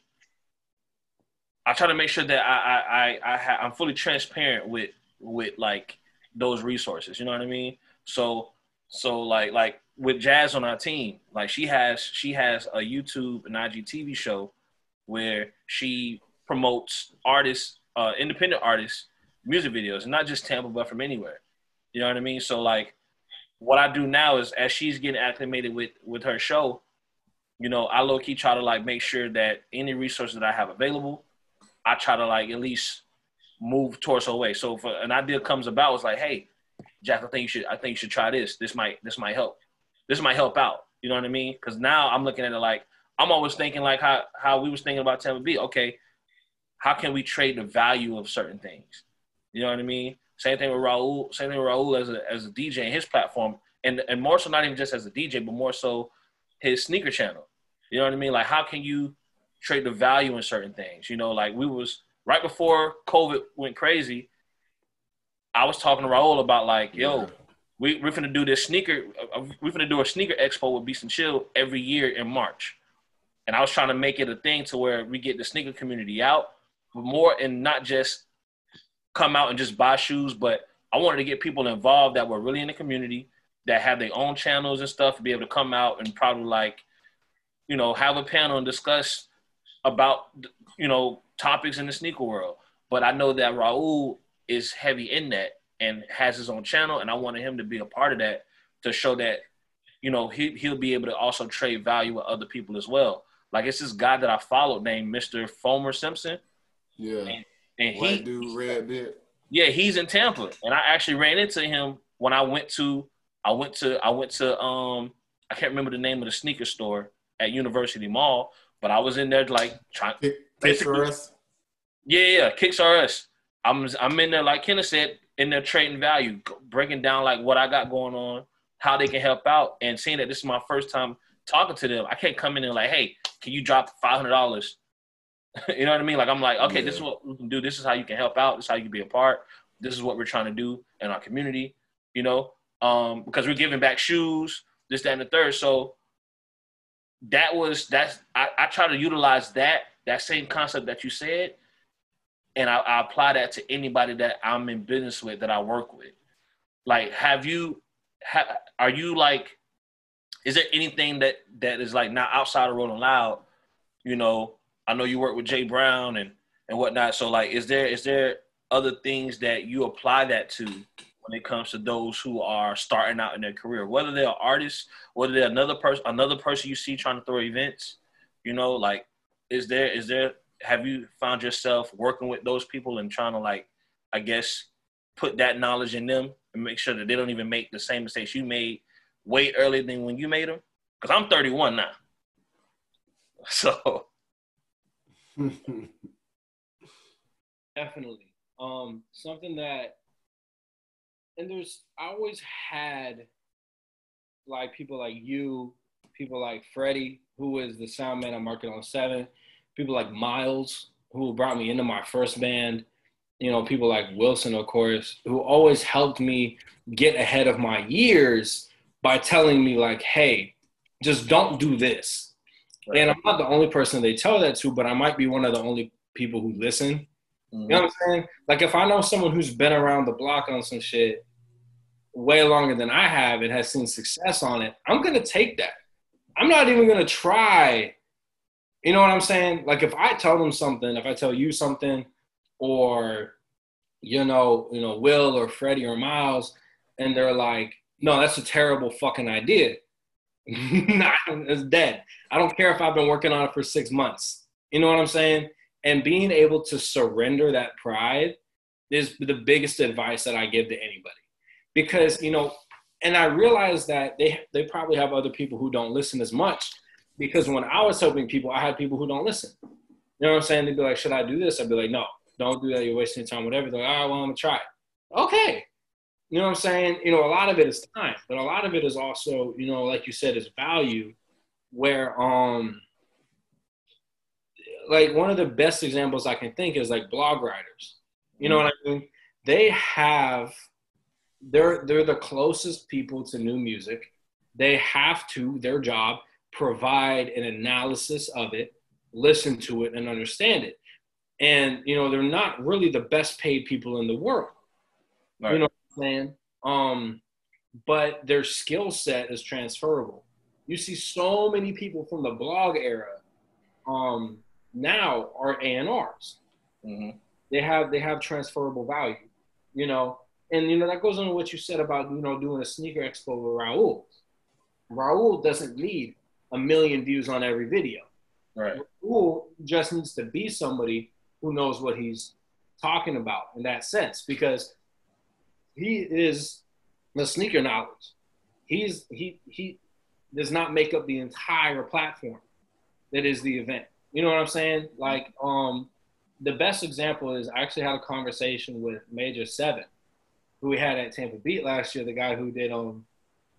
I try to make sure that I I I, I ha- I'm fully transparent with with like those resources. You know what I mean? So so like like with Jazz on our team, like she has she has a YouTube and IGTV show where she promotes artists, uh, independent artists, music videos, and not just Tampa, but from anywhere. You know what I mean? So like, what I do now is as she's getting acclimated with with her show, you know, I low key try to like make sure that any resources that I have available, I try to like at least move towards her way. So if an idea comes about, it's like, hey, Jack, I think you should I think you should try this. This might this might help. This might help out. You know what I mean? Because now I'm looking at it like I'm always thinking like how how we was thinking about Tampa Beat. Okay, how can we trade the value of certain things? You know what I mean? Same thing with Raul. Same thing with Raul as a as a DJ and his platform, and and more so not even just as a DJ, but more so his sneaker channel. You know what I mean? Like how can you trade the value in certain things? You know, like we was right before COVID went crazy. I was talking to Raul about like, yo, we we're gonna do this sneaker. Uh, we're gonna do a sneaker expo with Beast and Chill every year in March, and I was trying to make it a thing to where we get the sneaker community out, but more and not just come out and just buy shoes, but I wanted to get people involved that were really in the community that have their own channels and stuff to be able to come out and probably like, you know, have a panel and discuss about you know topics in the sneaker world. But I know that Raul is heavy in that and has his own channel, and I wanted him to be a part of that to show that you know he he'll be able to also trade value with other people as well. Like it's this guy that I followed named Mr. Fomer Simpson. Yeah. And, and White he dude, red beard. yeah, he's in Tampa, and I actually ran into him when I went to I went to I went to um I can't remember the name of the sneaker store at University Mall, but I was in there like trying. Kick, Basically- picture us. Yeah, yeah, Kicks R Us. I'm I'm in there like Kenneth said in there trading value, breaking down like what I got going on, how they can help out, and seeing that this is my first time talking to them. I can't come in and like, hey, can you drop five hundred dollars? you know what I mean? Like I'm like, okay, this is what we can do. This is how you can help out. This is how you can be a part. This is what we're trying to do in our community. You know, um, because we're giving back shoes, this, that, and the third. So that was that's I, I try to utilize that that same concept that you said, and I, I apply that to anybody that I'm in business with that I work with. Like, have you are you like is there anything that that is like not outside of Rolling Loud? You know, I know you work with Jay Brown and and whatnot. So like, is there is there other things that you apply that to when it comes to those who are starting out in their career, whether they're artists, whether they're another person, another person you see trying to throw events? You know, like, is there is there have you found yourself working with those people and trying to like, I guess, put that knowledge in them and make sure that they don't even make the same mistakes you made way earlier than when you made them? Because I'm 31 now, so Definitely. Um, something that, and there's, I always had like people like you, people like Freddie, who is the sound man I'm working on Seven, people like Miles, who brought me into my first band, you know, people like Wilson, of course, who always helped me get ahead of my years by telling me, like, hey, just don't do this. And I'm not the only person they tell that to, but I might be one of the only people who listen. You know mm-hmm. what I'm saying? Like if I know someone who's been around the block on some shit way longer than I have and has seen success on it, I'm gonna take that. I'm not even gonna try. You know what I'm saying? Like if I tell them something, if I tell you something, or you know, you know, Will or Freddie or Miles, and they're like, "No, that's a terrible fucking idea." it's dead. I don't care if I've been working on it for six months. You know what I'm saying? And being able to surrender that pride is the biggest advice that I give to anybody. Because, you know, and I realize that they they probably have other people who don't listen as much. Because when I was helping people, I had people who don't listen. You know what I'm saying? They'd be like, should I do this? I'd be like, no, don't do that. You're wasting your time, whatever. They're like, all right, well, I'm gonna try it. Okay. You know what I'm saying? You know, a lot of it is time, but a lot of it is also, you know, like you said, is value where um like one of the best examples I can think is like blog writers. You know what I mean? They have they're they're the closest people to new music. They have to their job provide an analysis of it, listen to it, and understand it. And you know they're not really the best paid people in the world. Right. You know what I'm saying? Um, but their skill set is transferable. You see so many people from the blog era um, now are A&Rs. Mhm. They have they have transferable value, you know. And you know that goes on to what you said about you know doing a sneaker expo with Raul. Raul doesn't need a million views on every video. Right. Raul just needs to be somebody who knows what he's talking about in that sense because he is the sneaker knowledge. He's he he does not make up the entire platform that is the event. You know what I'm saying? Like um the best example is I actually had a conversation with Major Seven, who we had at Tampa Beat last year, the guy who did um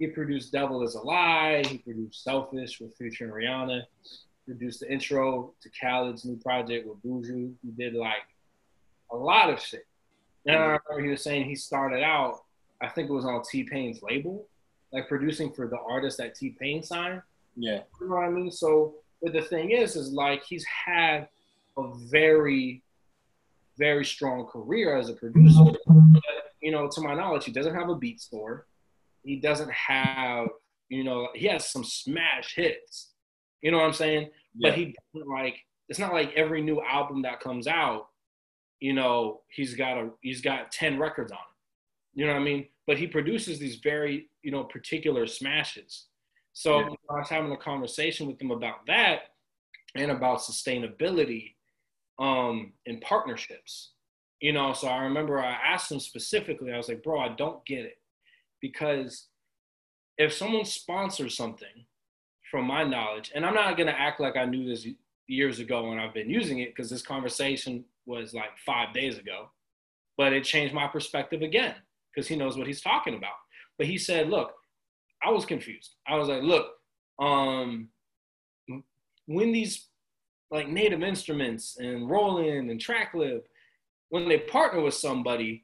he produced Devil is a Lie, he produced Selfish with Future and Rihanna, He produced the intro to Khaled's new project with Buju. He did like a lot of shit. And I remember he was saying he started out, I think it was on T Pain's label, like producing for the artist that T Pain signed. Yeah. You know what I mean? So, but the thing is, is like he's had a very, very strong career as a producer. But, you know, to my knowledge, he doesn't have a beat store. He doesn't have, you know, he has some smash hits. You know what I'm saying? Yeah. But he doesn't like. It's not like every new album that comes out, you know, he's got a he's got ten records on it. You know what I mean? But he produces these very, you know, particular smashes. So Yeah. I was having a conversation with him about that and about sustainability um and partnerships. You know, so I remember I asked him specifically, I was like, bro, I don't get it. Because if someone sponsors something, from my knowledge, and I'm not gonna act like I knew this years ago when I've been using it, because this conversation was like five days ago, but it changed my perspective again, because he knows what he's talking about. But he said, look, I was confused. I was like, look, um, when these like native instruments and Roland and Tracklib, when they partner with somebody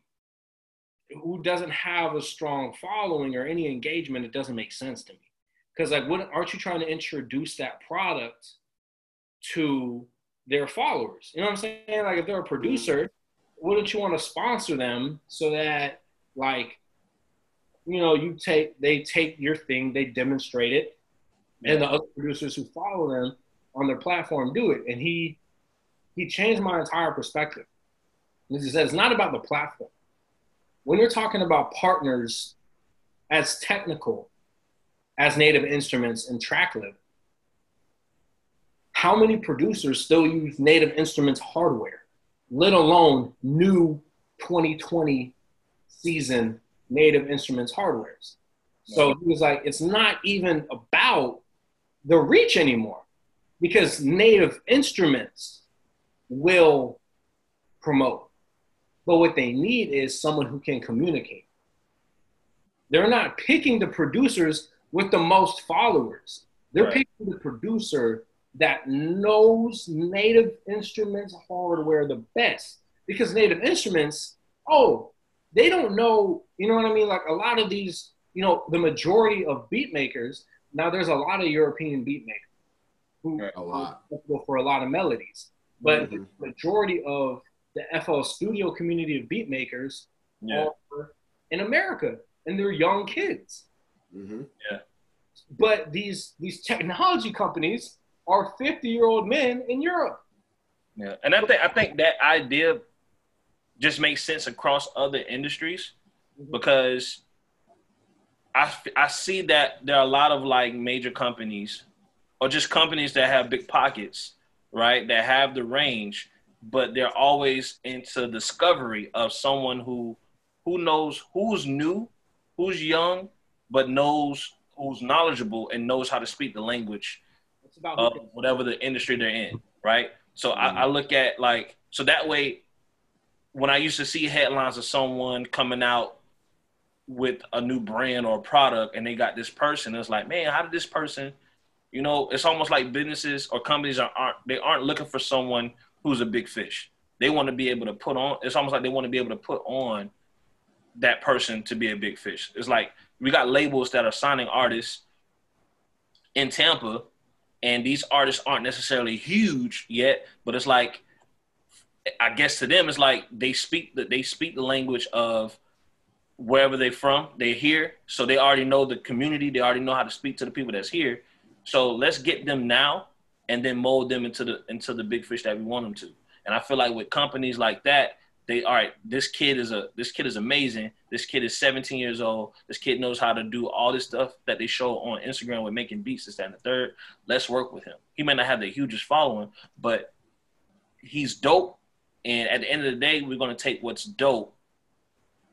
who doesn't have a strong following or any engagement, it doesn't make sense to me. Because like, what aren't you trying to introduce that product to their followers? You know what I'm saying? Like, if they're a mm-hmm. producer, wouldn't you want to sponsor them so that like, you know, you take they take your thing, they demonstrate it, and the other producers who follow them on their platform do it. And he he changed my entire perspective. He said, it's not about the platform. When you're talking about partners as technical as Native Instruments and Tracklib, how many producers still use Native Instruments hardware, let alone new 2020 season Native Instruments hardwares? So he was like, it's not even about the reach anymore because Native Instruments will promote. But what they need is someone who can communicate. They're not picking the producers with the most followers. They're Right. picking the producer that knows Native Instruments hardware the best. Because Native Instruments, oh, they don't know, you know what I mean? Like a lot of these, you know, the majority of beat makers, now there's a lot of European beat makers who Right. A lot. are responsible for a lot of melodies. But Mhm. the majority of the FL studio community of beat makers Yeah. are in America and they're young kids. hmm But these these technology companies are 50 year old men in Europe. Yeah, and I think I think that idea just makes sense across other industries because I I see that there are a lot of like major companies or just companies that have big pockets, right? That have the range, but they're always into discovery of someone who who knows who's new, who's young, but knows who's knowledgeable and knows how to speak the language about of whatever the industry they're in, right? So I, mm-hmm. I look at like so that way when I used to see headlines of someone coming out with a new brand or product and they got this person, it's like, man, how did this person, you know, it's almost like businesses or companies are, aren't they aren't looking for someone who's a big fish. They want to be able to put on. It's almost like they want to be able to put on that person to be a big fish. It's like we got labels that are signing artists in Tampa and these artists aren't necessarily huge yet, but it's like I guess to them it's like they speak the they speak the language of wherever they're from. They're here, so they already know the community. They already know how to speak to the people that's here. So let's get them now, and then mold them into the into the big fish that we want them to. And I feel like with companies like that, they all right, this kid is a this kid is amazing. This kid is 17 years old. This kid knows how to do all this stuff that they show on Instagram with making beats, this, and the third. Let's work with him. He may not have the hugest following, but he's dope. And at the end of the day, we're gonna take what's dope.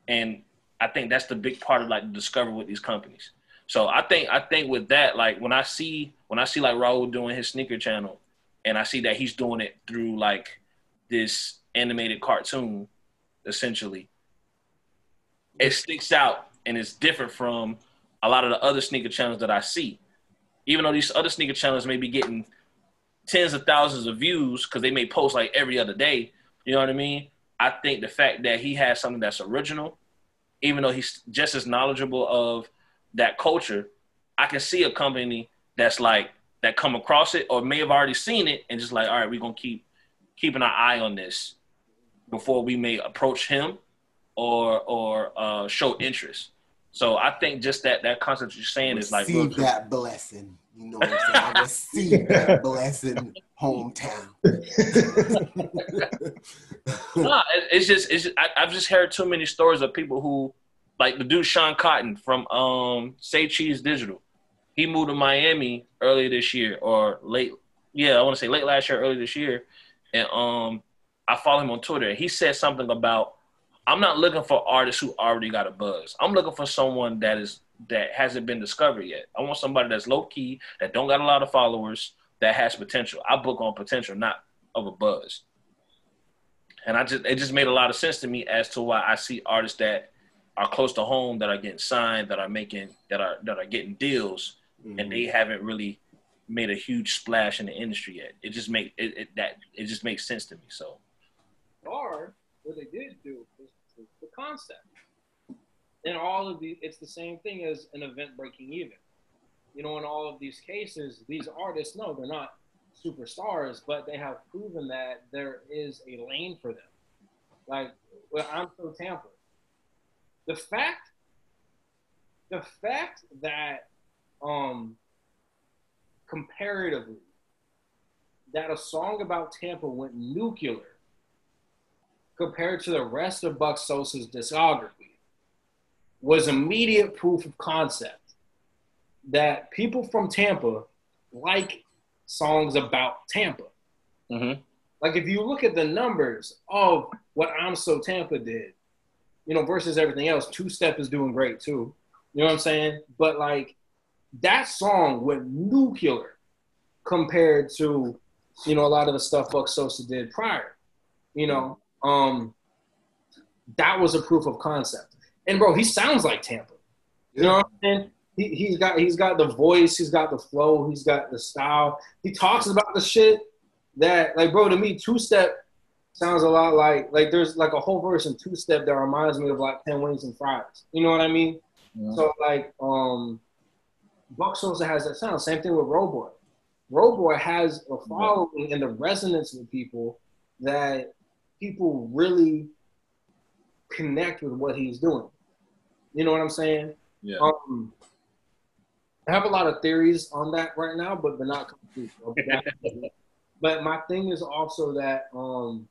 And I think that's the big part of like the discovery with these companies. So I think I think with that, like when I see when I see like Raul doing his sneaker channel, and I see that he's doing it through like this animated cartoon, essentially, it sticks out and it's different from a lot of the other sneaker channels that I see. Even though these other sneaker channels may be getting tens of thousands of views because they may post like every other day. You know what I mean? I think the fact that he has something that's original, even though he's just as knowledgeable of that culture, I can see a company that's like that come across it or may have already seen it and just like, all right, we're gonna keep keeping our eye on this before we may approach him or or uh, show interest. So I think just that that concept you're saying is like receive that blessing. You know what I'm saying? I receive that blessing, hometown. nah, it's just it's just, I, have just heard too many stories of people who like the dude Sean Cotton from um Say Cheese Digital. He moved to Miami earlier this year or late yeah, I want to say late last year, early this year. And um I follow him on Twitter. He said something about I'm not looking for artists who already got a buzz. I'm looking for someone that is that hasn't been discovered yet. I want somebody that's low key, that don't got a lot of followers, that has potential. I book on potential, not of a buzz. And I just it just made a lot of sense to me as to why I see artists that are close to home that are getting signed, that are making that are that are getting deals, mm-hmm. and they haven't really made a huge splash in the industry yet. It just make it, it that it just makes sense to me. So, or what they did do was the concept. In all of these, it's the same thing as an event breaking even. You know, in all of these cases, these artists, no, they're not superstars, but they have proven that there is a lane for them. Like, well, I'm so Tampa the fact the fact that um comparatively that a song about Tampa went nuclear compared to the rest of Buck Sosa's discography was immediate proof of concept that people from Tampa like songs about Tampa. Mm-hmm. Like if you look at the numbers of what I'm So Tampa did, you know, versus everything else. Two Step is doing great too. You know what I'm saying? But like that song went nuclear compared to, you know, a lot of the stuff Buck Sosa did prior. You know, um, that was a proof of concept. And bro, he sounds like Tampa. You know what I'm saying? He, he's got he's got the voice, he's got the flow, he's got the style. He talks about the shit that like bro to me, two step sounds a lot like like there's like a whole verse in two step that reminds me of like ten wings and fries. You know what I mean? Yeah. So like um Buck Sosa has that sound. Same thing with Roboy. Roboy has a following and the resonance with people that people really connect with what he's doing. You know what I'm saying? Yeah. Um, I have a lot of theories on that right now, but they're not complete. but my thing is also that um,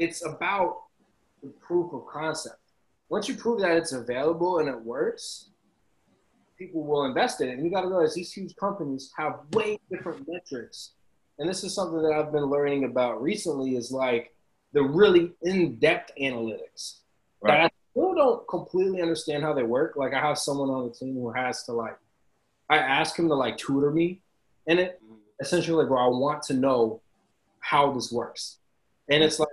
it's about the proof of concept. Once you prove that it's available and it works, people will invest in it. And you got to realize these huge companies have way different metrics. And this is something that I've been learning about recently is like the really in-depth analytics right. that I still don't completely understand how they work. Like I have someone on the team who has to like, I ask him to like tutor me in it. Mm-hmm. Essentially, like, bro, I want to know how this works. And it's like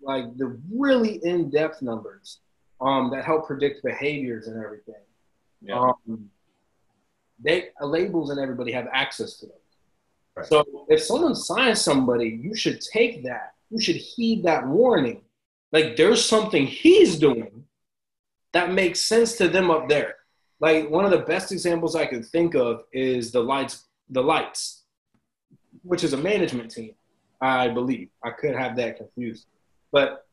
like the really in-depth numbers um, that help predict behaviors and everything. Yeah. Um, they uh, labels and everybody have access to them. Right. So if someone signs somebody, you should take that. You should heed that warning. Like there's something he's doing that makes sense to them up there. Like one of the best examples I can think of is the lights, the lights, which is a management team, I believe. I could have that confused. But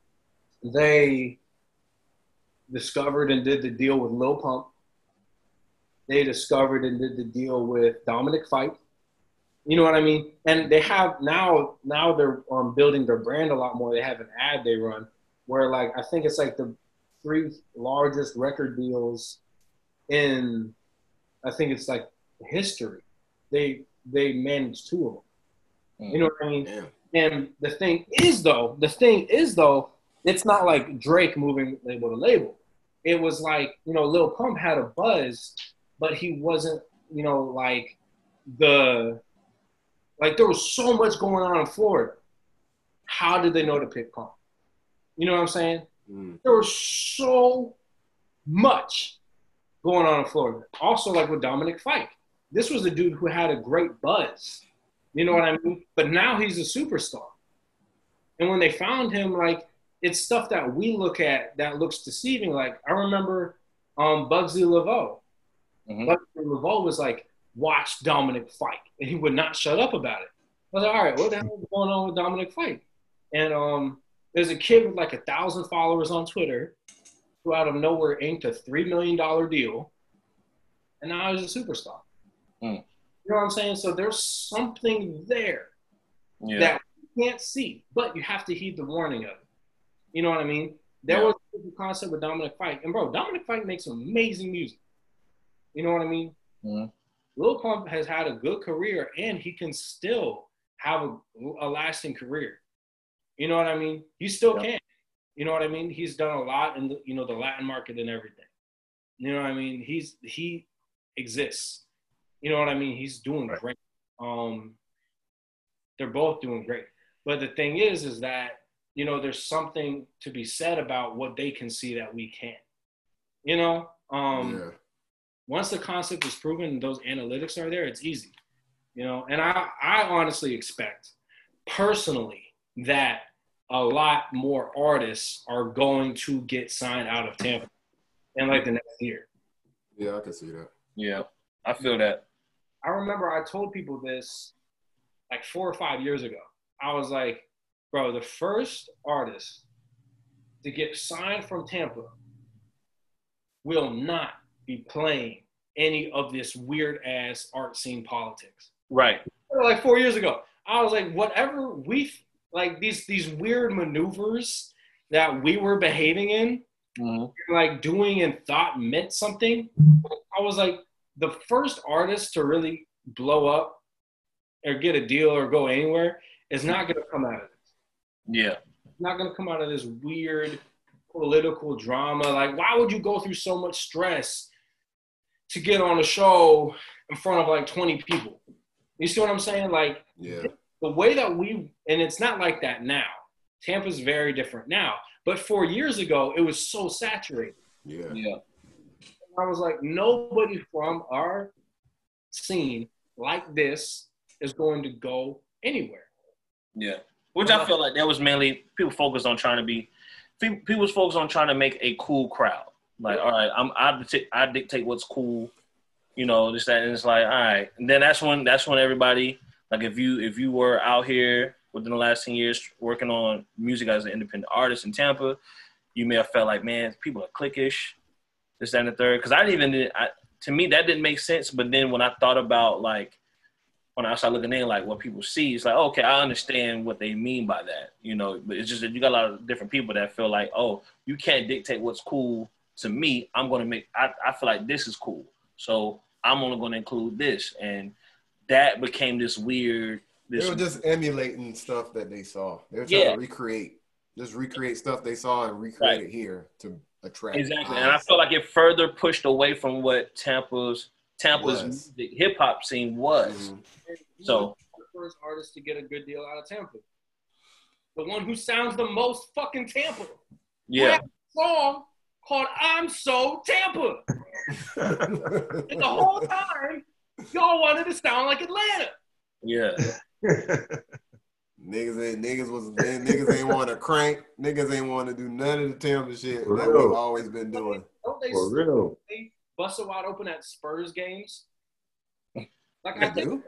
they discovered and did the deal with Lil Pump. They discovered and did the deal with Dominic Fike. You know what I mean? And they have now now they're um, building their brand a lot more. They have an ad they run where like I think it's like the three largest record deals in I think it's like history. They they manage two of them. You know what I mean? And the thing is though, the thing is though, it's not like Drake moving label to label. It was like, you know, Lil Pump had a buzz, but he wasn't, you know, like the like there was so much going on in Florida. How did they know to pick Pump? You know what I'm saying? Mm. There was so much going on in Florida. Also, like with Dominic Fike, this was a dude who had a great buzz. You know what I mean? But now he's a superstar. And when they found him, like it's stuff that we look at that looks deceiving. Like I remember um, Bugsy Laveau. Mhm. Bugsy Laveau was like, watch Dominic Fike, and he would not shut up about it. I was like, all right, what the hell is going on with Dominic Fike? And um, there's a kid with like a thousand followers on Twitter who out of nowhere inked a three million dollar deal, and now he's a superstar. Mm. You know what I'm saying? So there's something there Yeah. that you can't see, but you have to heed the warning of it. You know what I mean? There Yeah. was a concept with Dominic Fike, and bro, Dominic Fike makes amazing music. You know what I mean? Mhm. Lil Pump has had a good career, and he can still have a, a lasting career. You know what I mean? He still Yeah. can. You know what I mean? He's done a lot in the you know the Latin market and everything. You know what I mean? He's he exists. You know what I mean? He's doing Right. great. Um, they're both doing great. But the thing is, is that you know there's something to be said about what they can see that we can't. You know, um, yeah. once the concept is proven and those analytics are there, it's easy. You know, and I, I honestly expect personally that a lot more artists are going to get signed out of Tampa in like the next year. Yeah, I can see that. Yeah. I feel that. I remember I told people this like four or five years ago. I was like, bro, the first artist to get signed from Tampa will not be playing any of this weird ass art scene politics. Right. Like four years ago, I was like, whatever we like these these weird maneuvers that we were behaving in, Mhm. like doing and thought meant something. I was like, the first artist to really blow up or get a deal or go anywhere is not going to come out of this. Yeah. It's not going to come out of this weird political drama. Like, why would you go through so much stress to get on a show in front of like 20 people? You see what I'm saying? Like, Yeah. the way that we and it's not like that now tampa's very different now but four years ago it was so saturated Yeah. Yeah. I was like nobody from our scene like this is going to go anywhere Yeah. Which I feel like that was mainly people focused on trying to be people was focused on trying to make a cool crowd. Like, all right, I'm I dictate, I dictate what's cool, you know, this that and it's like, all right. And then that's when that's when everybody like if you if you were out here within the last 10 years working on music as an independent artist in Tampa, you may have felt like, man, people are cliquish, this, that, and the third. Because I didn't even, I, to me, that didn't make sense. But then when I thought about like, when I started looking in, like what people see, it's like, okay, I understand what they mean by that, you know. But it's just that you got a lot of different people that feel like, oh, you can't dictate what's cool to me. I'm gonna make. I, I feel like this is cool, so I'm only gonna include this, and that became this weird. This They were just emulating stuff that they saw. They were trying Yeah. to recreate, just recreate stuff they saw and recreate Right. it here to attract. exactly, and I eyes. feel like it further pushed away from what Tampa's Tampa's hip hop scene was. Mhm. So the first artist to get a good deal out of tampa the one who sounds the most fucking tampa yeah, song called i'm so tampa and the whole time y'all wanted to sound like atlanta yeah, Niggas ain't niggas was niggas ain't want to crank. Niggas ain't want to do none of the Tampa shit For that real. we've always been doing. don't they For real. they bust it wide open at Spurs games. Like They I think do?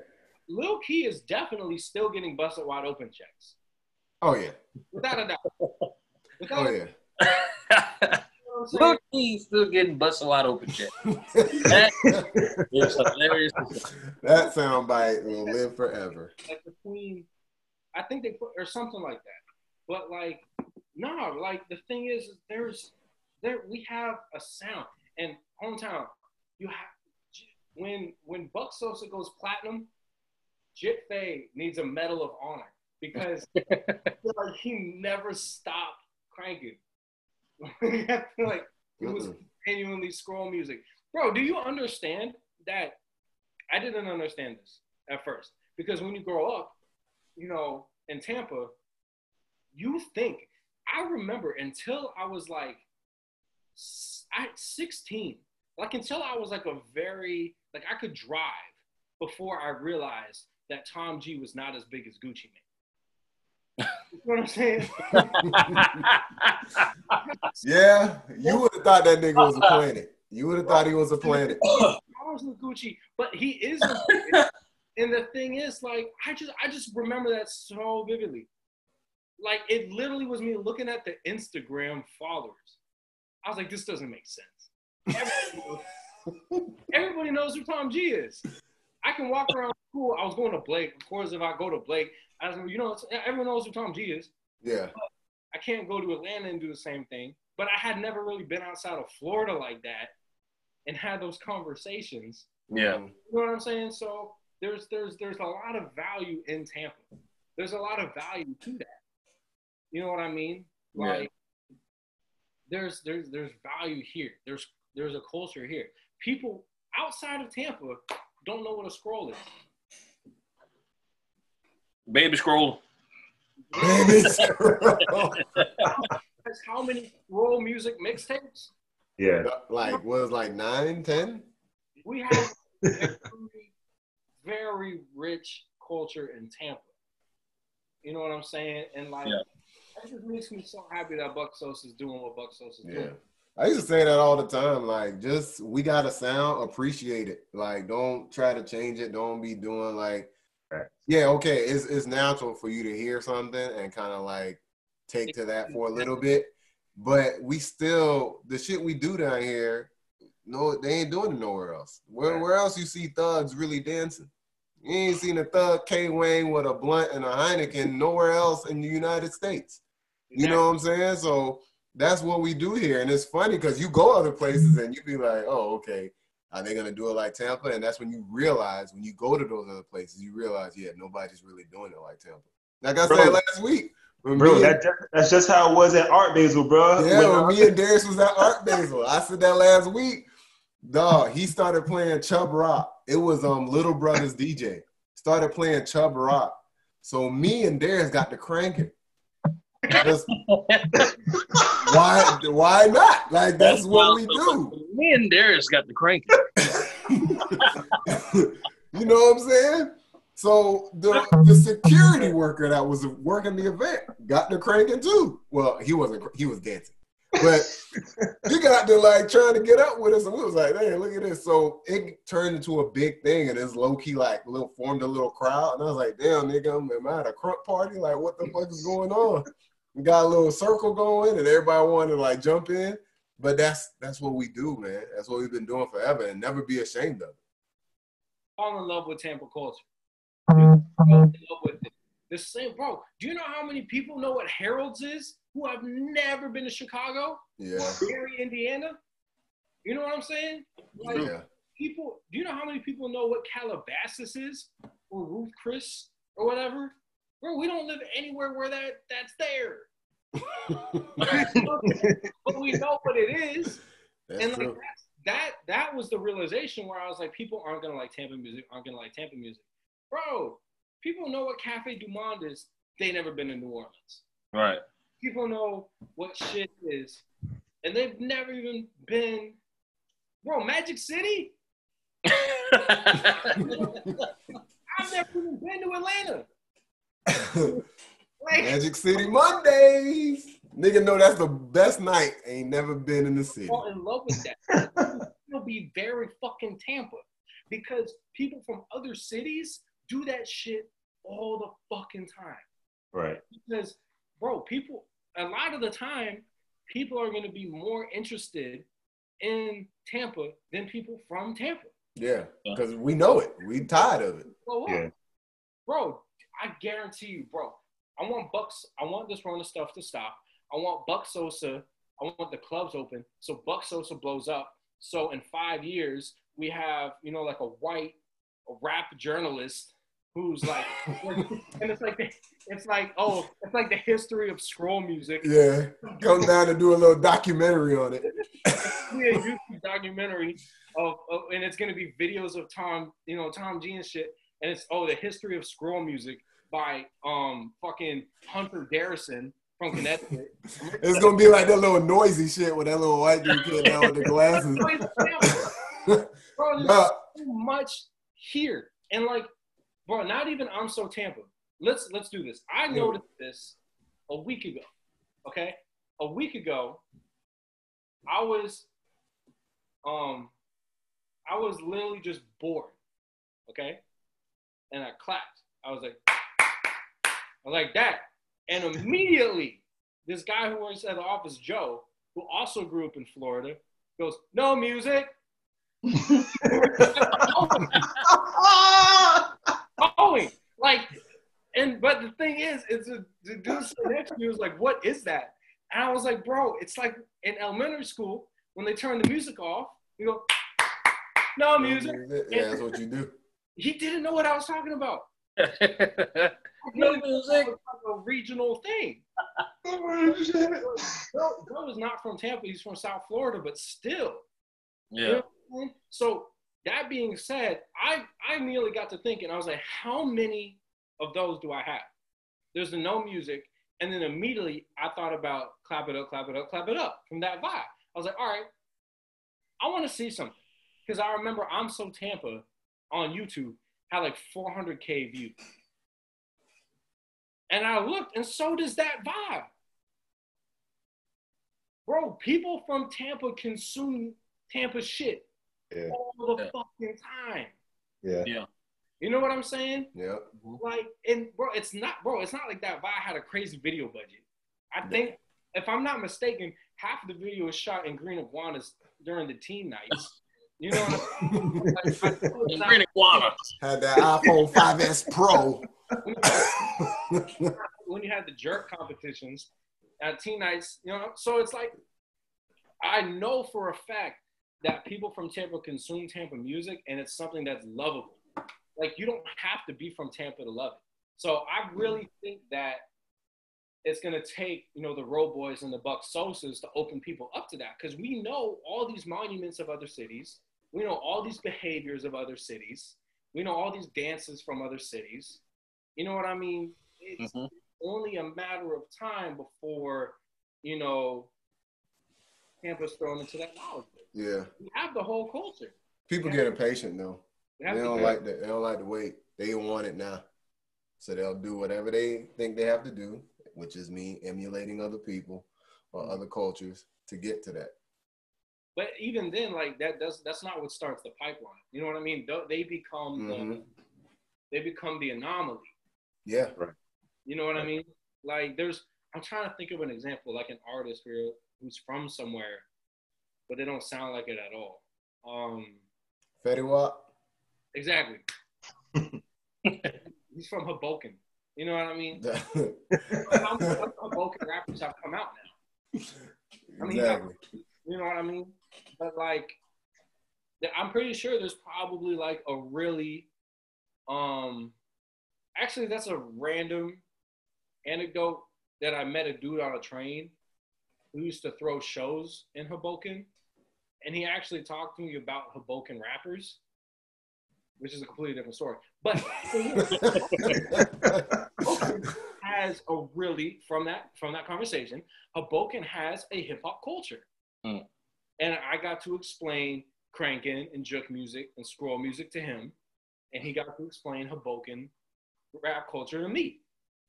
Lil Key is definitely still getting busted wide open checks. Oh yeah. Without a doubt. Oh, Without Oh a yeah. you know what what I'm saying? Lil T still getting busted wide open shit. That is hilarious. that soundbite will live forever. like the queen. I think they put or something like that. But like, no, like the thing is, is there's there we have a sound and hometown. You have when when Buck Sosa goes platinum, Jit Fay needs a medal of honor because like he never stopped cranking. Like he was genuinely scroll music. Bro, do you understand that? I didn't understand this at first because when you grow up, you know, in Tampa, you think. I remember until I was like, I 16, like until I was like a very like I could drive before I realized that Tom G was not as big as Gucci Mane. you know what I'm saying? Yeah, you would have thought that nigga was a planet. You would have thought he was a planet. I was with Gucci, but he is. And the thing is, like, I just, I just remember that so vividly. Like, it literally was me looking at the Instagram followers. I was like, this doesn't make sense. Everybody knows, everybody knows who Tom G is. I can walk around school. I was going to Blake. Of course, if I go to Blake, I was, you know, everyone knows who Tom G is. Yeah, I can't go to Atlanta and do the same thing. But I had never really been outside of Florida like that and had those conversations. yeah. You know what I'm saying? So there's there's there's a lot of value in Tampa. There's a lot of value to that. You know what I mean? Yeah. Like there's there's there's value here. There's there's a culture here. People outside of Tampa don't know what a scroll is. Baby scroll. Baby. That's how many scroll music mixtapes Yeah. like was like nine, ten. we have. Very, very rich culture in Tampa. You know what I'm saying? And like, Yeah. that just makes me so happy that Buck Sosa is doing what Buck Sosa is Yeah. doing. I used to say that all the time. Like, just we got a sound, appreciate it. Like, don't try to change it. Don't be doing like, Right. yeah, okay. It's it's natural for you to hear something and kind of like take to that for a little bit, but we still the shit we do down here. No, they ain't doing it nowhere else. Where Right. where else you see thugs really dancing? You ain't seen a thug K Wayne with a blunt and a Heineken nowhere else in the United States. You know what I'm saying? So that's what we do here. And it's funny because you go other places and you be like, oh, okay, are they gonna do it like Tampa? And that's when you realize when you go to those other places, you realize, yeah, nobody's really doing it like Tampa. Like I Bro. said last week. Bro, that, that's just how it was at Art Basel, bro. yeah, When, when me and Darius was at Art Basel, I said that last week. Dog, he started playing Chubb Rock. It was um Little Brothers DJ. Started playing Chubb Rock. So me and Darius got to cranking. Just- why why not? Like that's what we do. Me and Darius got the crank. you know what I'm saying? So the the security worker that was working the event got to cranking too. Well, he wasn't. He was dancing, but he got to like trying to get up with us, and we was like, "Hey, look at this!" So it turned into a big thing, and it's low key like little formed a little crowd, and I was like, "Damn, nigga, am am I at a crunk party? Like, what the fuck is going on?" We got a little circle going, and everybody wanted to like jump in. But that's that's what we do, man. That's what we've been doing forever, and never be ashamed of it. Fall in love with Tampa culture. Mm-hmm. Fall in love with it. The same, bro. Do you know how many people know what Harold's is who have never been to Chicago Yeah, or Gary, Indiana? You know what I'm saying? Like, yeah. people, do you know how many people know what Calabasas is or Ruth Chris or whatever? Bro, we don't live anywhere where that that's there. but we know what it is. That's and like that's, that that was the realization where I was like, people aren't gonna like Tampa music, aren't gonna like Tampa music. Bro, people know what Cafe Du Monde is. They never been to New Orleans. Right. People know what shit is, and they've never even been. Bro, Magic City. I've never even been to Atlanta. Like, Magic City Mondays. Nigga know that's the best night. Ain't never been in the city. fall in love with that. It'll be very fucking Tampa because people from other cities do that shit all the fucking time. right. Because, bro, people a lot of the time, people are going to be more interested in Tampa than people from Tampa. Yeah, because we know it. We tired of it. Blow up. Yeah. Bro, I guarantee you, bro. I want Bucks. I want this run of stuff to stop. I want Buck Sosa. I want the clubs open so Buck Sosa blows up. So in five years we have you know like a white a rap journalist who's like, and it's like the, it's like oh it's like the history of scroll music. Yeah, come down and do a little documentary on it. be a YouTube documentary of, of, and it's gonna be videos of Tom, you know, Tom G and shit, and it's oh the history of scroll music by um fucking Hunter Garrison from Connecticut. It's gonna be like that little noisy shit with that little white dude kid down with the glasses. Bro, there's so much here, and like, bro, not even I'm so Tampa. Let's let's do this. I noticed this a week ago. Okay, a week ago, I was, um, I was literally just bored. Okay, and I clapped. I was like, I was like that, and immediately, this guy who works at the office, Joe, who also grew up in Florida, goes, "No music." going. Like, and but the thing is, it's a the dude sitting next to me was like, "What is that?" And I was like, "Bro, it's like in elementary school when they turn the music off, you go, no music." Yeah, that's what you do. He didn't know what I was talking about. no music. was like a regional thing. Joe, Joe is not from Tampa; he's from South Florida, but still. Yeah. So that being said, I I nearly got to thinking. I was like, how many of those do I have? There's the no music, and then immediately I thought about clap it up, clap it up, clap it up from that vibe. I was like, all right, I want to see something because I remember I'm so Tampa on YouTube had like 400k views, and I looked, and so does that vibe. Bro, people from Tampa consume Tampa shit Yeah. all the Yeah. fucking time. Yeah. Yeah. You know what I'm saying? Yeah. Mm-hmm. Like, and bro, it's not, bro, it's not like that. Vi had a crazy video budget. I think, if I'm not mistaken, half of the video was shot in Green Iguanas during the team nights. You know what I mean? Like, I not- Green iguana. Had that iPhone 5S Pro. when you had the jerk competitions at team nights, you know, so it's like I know for a fact that people from Tampa consume Tampa music and it's something that's lovable. Like you don't have to be from Tampa to love it. So I really think that it's gonna take, you know, the Road Boys and the Buck Sosas to open people up to that. Because we know all these monuments of other cities. We know all these behaviors of other cities. We know all these dances from other cities. You know what I mean? It's Mhm. only a matter of time before, you know, Tampa's thrown into that knowledge. Base. yeah. We have the whole culture. People get impatient though. We They don't the, like that. They don't like to wait. They want it now. So they'll do whatever they think they have to do, which is me emulating other people or other cultures to get to that. but even then, like that does that's not what starts the pipeline. You know what I mean? They become the Mhm. they become the anomaly. Yeah. Right. You know what I mean? Like there's I'm trying to think of an example, like an artist who, who's from somewhere, but they don't sound like it at all. Um, Fetty Wap. exactly. He's from Hoboken. You know what I mean? How many Hoboken rappers have come out now? I mean, exactly. You know what I mean? But like, I'm pretty sure there's probably like a really, um, actually that's a random anecdote that I met a dude on a train who used to throw shows in Hoboken, and he actually talked to me about Hoboken rappers, which is a completely different story. But Hoboken has a really from that from that conversation, Hoboken has a hip hop culture, Mm. and I got to explain cranking and juke music and scroll music to him, and he got to explain Hoboken rap culture to me.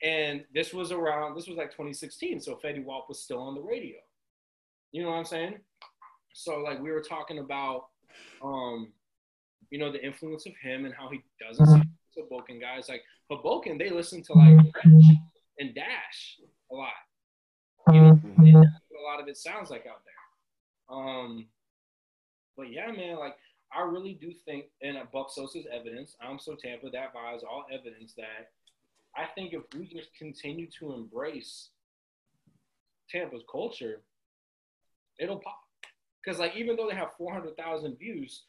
And this was around this was like 2016, so Fetty Wap was still on the radio. You know what I'm saying? So like we were talking about, um, you know, the influence of him and how he doesn't sound like Hoboken guys. Like Hoboken, they listen to like French and Dash a lot. You know, a a lot of it sounds like out there. Um, but yeah, man, like I really do think, and Buck Sosa's evidence, I'm so Tampa, that buys all evidence that I think if we just continue to embrace Tampa's culture, it'll pop. Because like even though they have 400,000 views,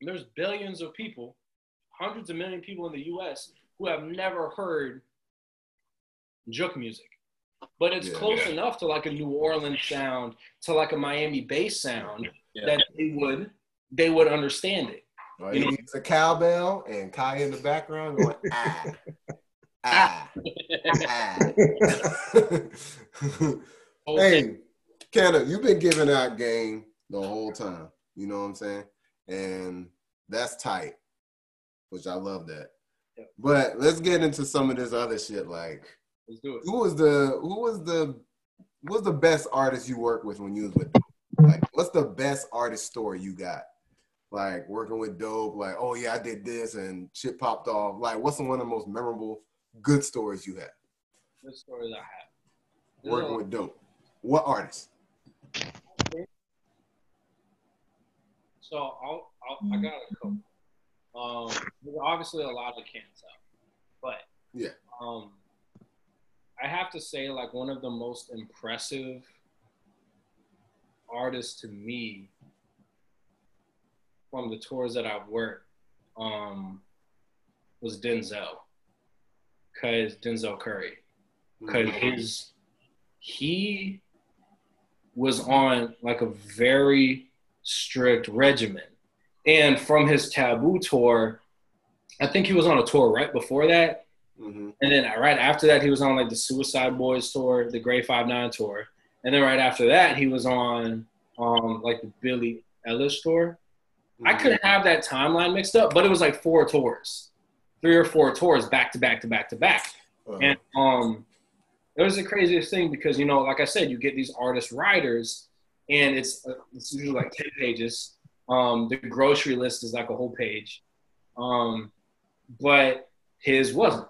there's billions of people, hundreds of million people in the U.S. who have never heard juke music. But it's Yeah. close enough to like a New Orleans sound, to like a Miami bass sound Yeah. that they would they would understand it. All You know- is a cowbell and Kai in the background going ah ah ah. hey, Kenna, you've been giving out game the whole time. You know what I'm saying? And that's tight, which I love that. Yeah. But let's get into some of this other shit. Like, Let's do it. who was the who was the who was the best artist you worked with when you was with? Like, what's the best artist story you got? Like working with Dope, like, oh yeah, I did this and shit popped off. Like, what's one of the most memorable good stories you had Good stories I have. Working with Dope? What artist? So I'll, I'll, I got a couple. Um, there's obviously a lot of cans out, but Yeah. Um, I have to say, like one of the most impressive artists to me from the tours that I've worked, um, was Denzel, cause Denzel Curry, cause his he was on like a very strict regimen. And from his Taboo tour, I think he was on a tour right before that. Mhm. And then right after that, he was on like the Suicide Boys tour, the Grey Five Nine tour. And then right after that, he was on um like the Billie Eilish tour. I Mm-hmm. could have that timeline mixed up, but it was like four tours, three or four tours back to back to back to back. Uh-huh. And um, it was the craziest thing because you know, like I said, you get these artist riders, and it's uh, it's usually like ten pages. Um, the grocery list is like a whole page, um, but his wasn't.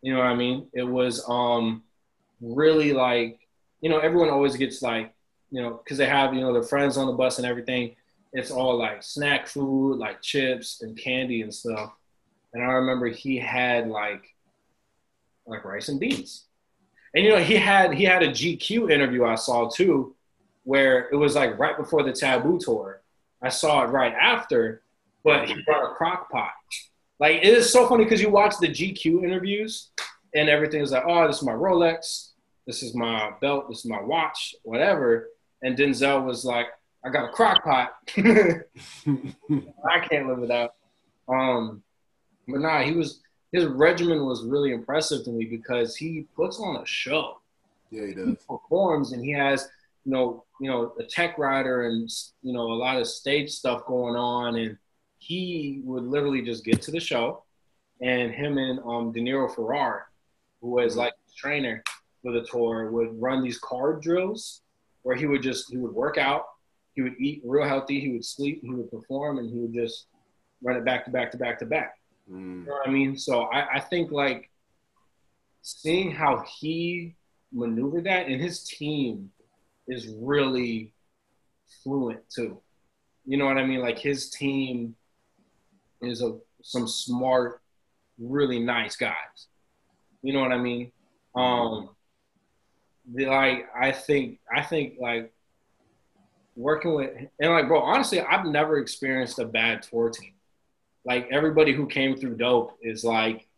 You know what I mean? It was um, really like you know everyone always gets like you know because they have you know their friends on the bus and everything. It's all like snack food, like chips and candy and stuff. And I remember he had like like rice and beans. And you know, he had he had a GQ interview I saw too, where it was like right before the Taboo tour. I saw it right after, but he brought a crock pot. Like it is so funny because you watch the GQ interviews and everything is like, oh, this is my Rolex, this is my belt, this is my watch, whatever. And Denzel was like, I got a crock pot. I can't live without. Um, but nah, he was his regimen was really impressive to me because he puts on a show. yeah, he He does. performs and he has, you know, you know, a tech rider and you know a lot of stage stuff going on, and he would literally just get to the show, and him and um De Niro Ferrar, who was like his trainer for the tour, would run these card drills where he would just he would work out, he would eat real healthy, he would sleep, he would perform, and he would just run it back to back to back to back. Mm. You know what I mean? So I, I think like seeing how he maneuvered that and his team is really fluent too. You know what I mean? Like his team is a some smart, really nice guys. You know what I mean? Um the, like I think I think like working with and like bro, honestly, I've never experienced a bad tour team like everybody who came through dope is like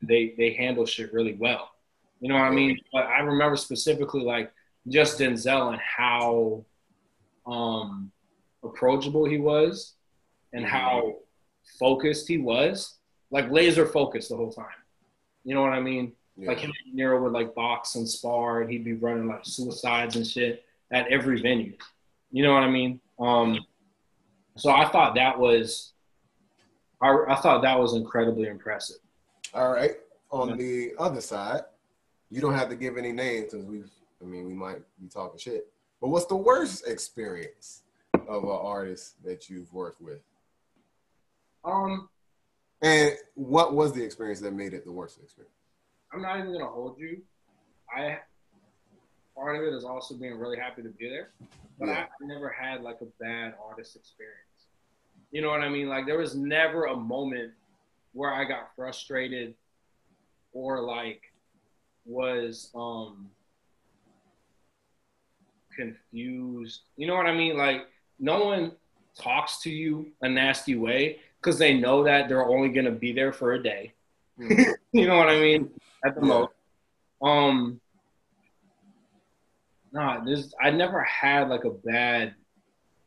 they they handle shit really well. You know what I mean? But I remember specifically like just Denzel and how um approachable he was and how focused he was. Like laser focused the whole time. You know what I mean? Yeah. Like him and Nero would like box and spar and he'd be running like suicides and shit at every venue. You know what I mean? Um so I thought that was I, I thought that was incredibly impressive. All right. On the other side, you don't have to give any names because we've. I mean, we might be talking shit. But what's the worst experience of an artist that you've worked with? Um, And what was the experience that made it the worst experience? I'm not even gonna hold you. I part of it is also being really happy to be there. But Yeah. I never had like a bad artist experience. You know what I mean? Like there was never a moment where I got frustrated or like was um confused. You know what I mean? Like no one talks to you a nasty way because they know that they're only gonna be there for a day. Mhm. you know what I mean? At the Yeah. most. Um Nah, this I never had like a bad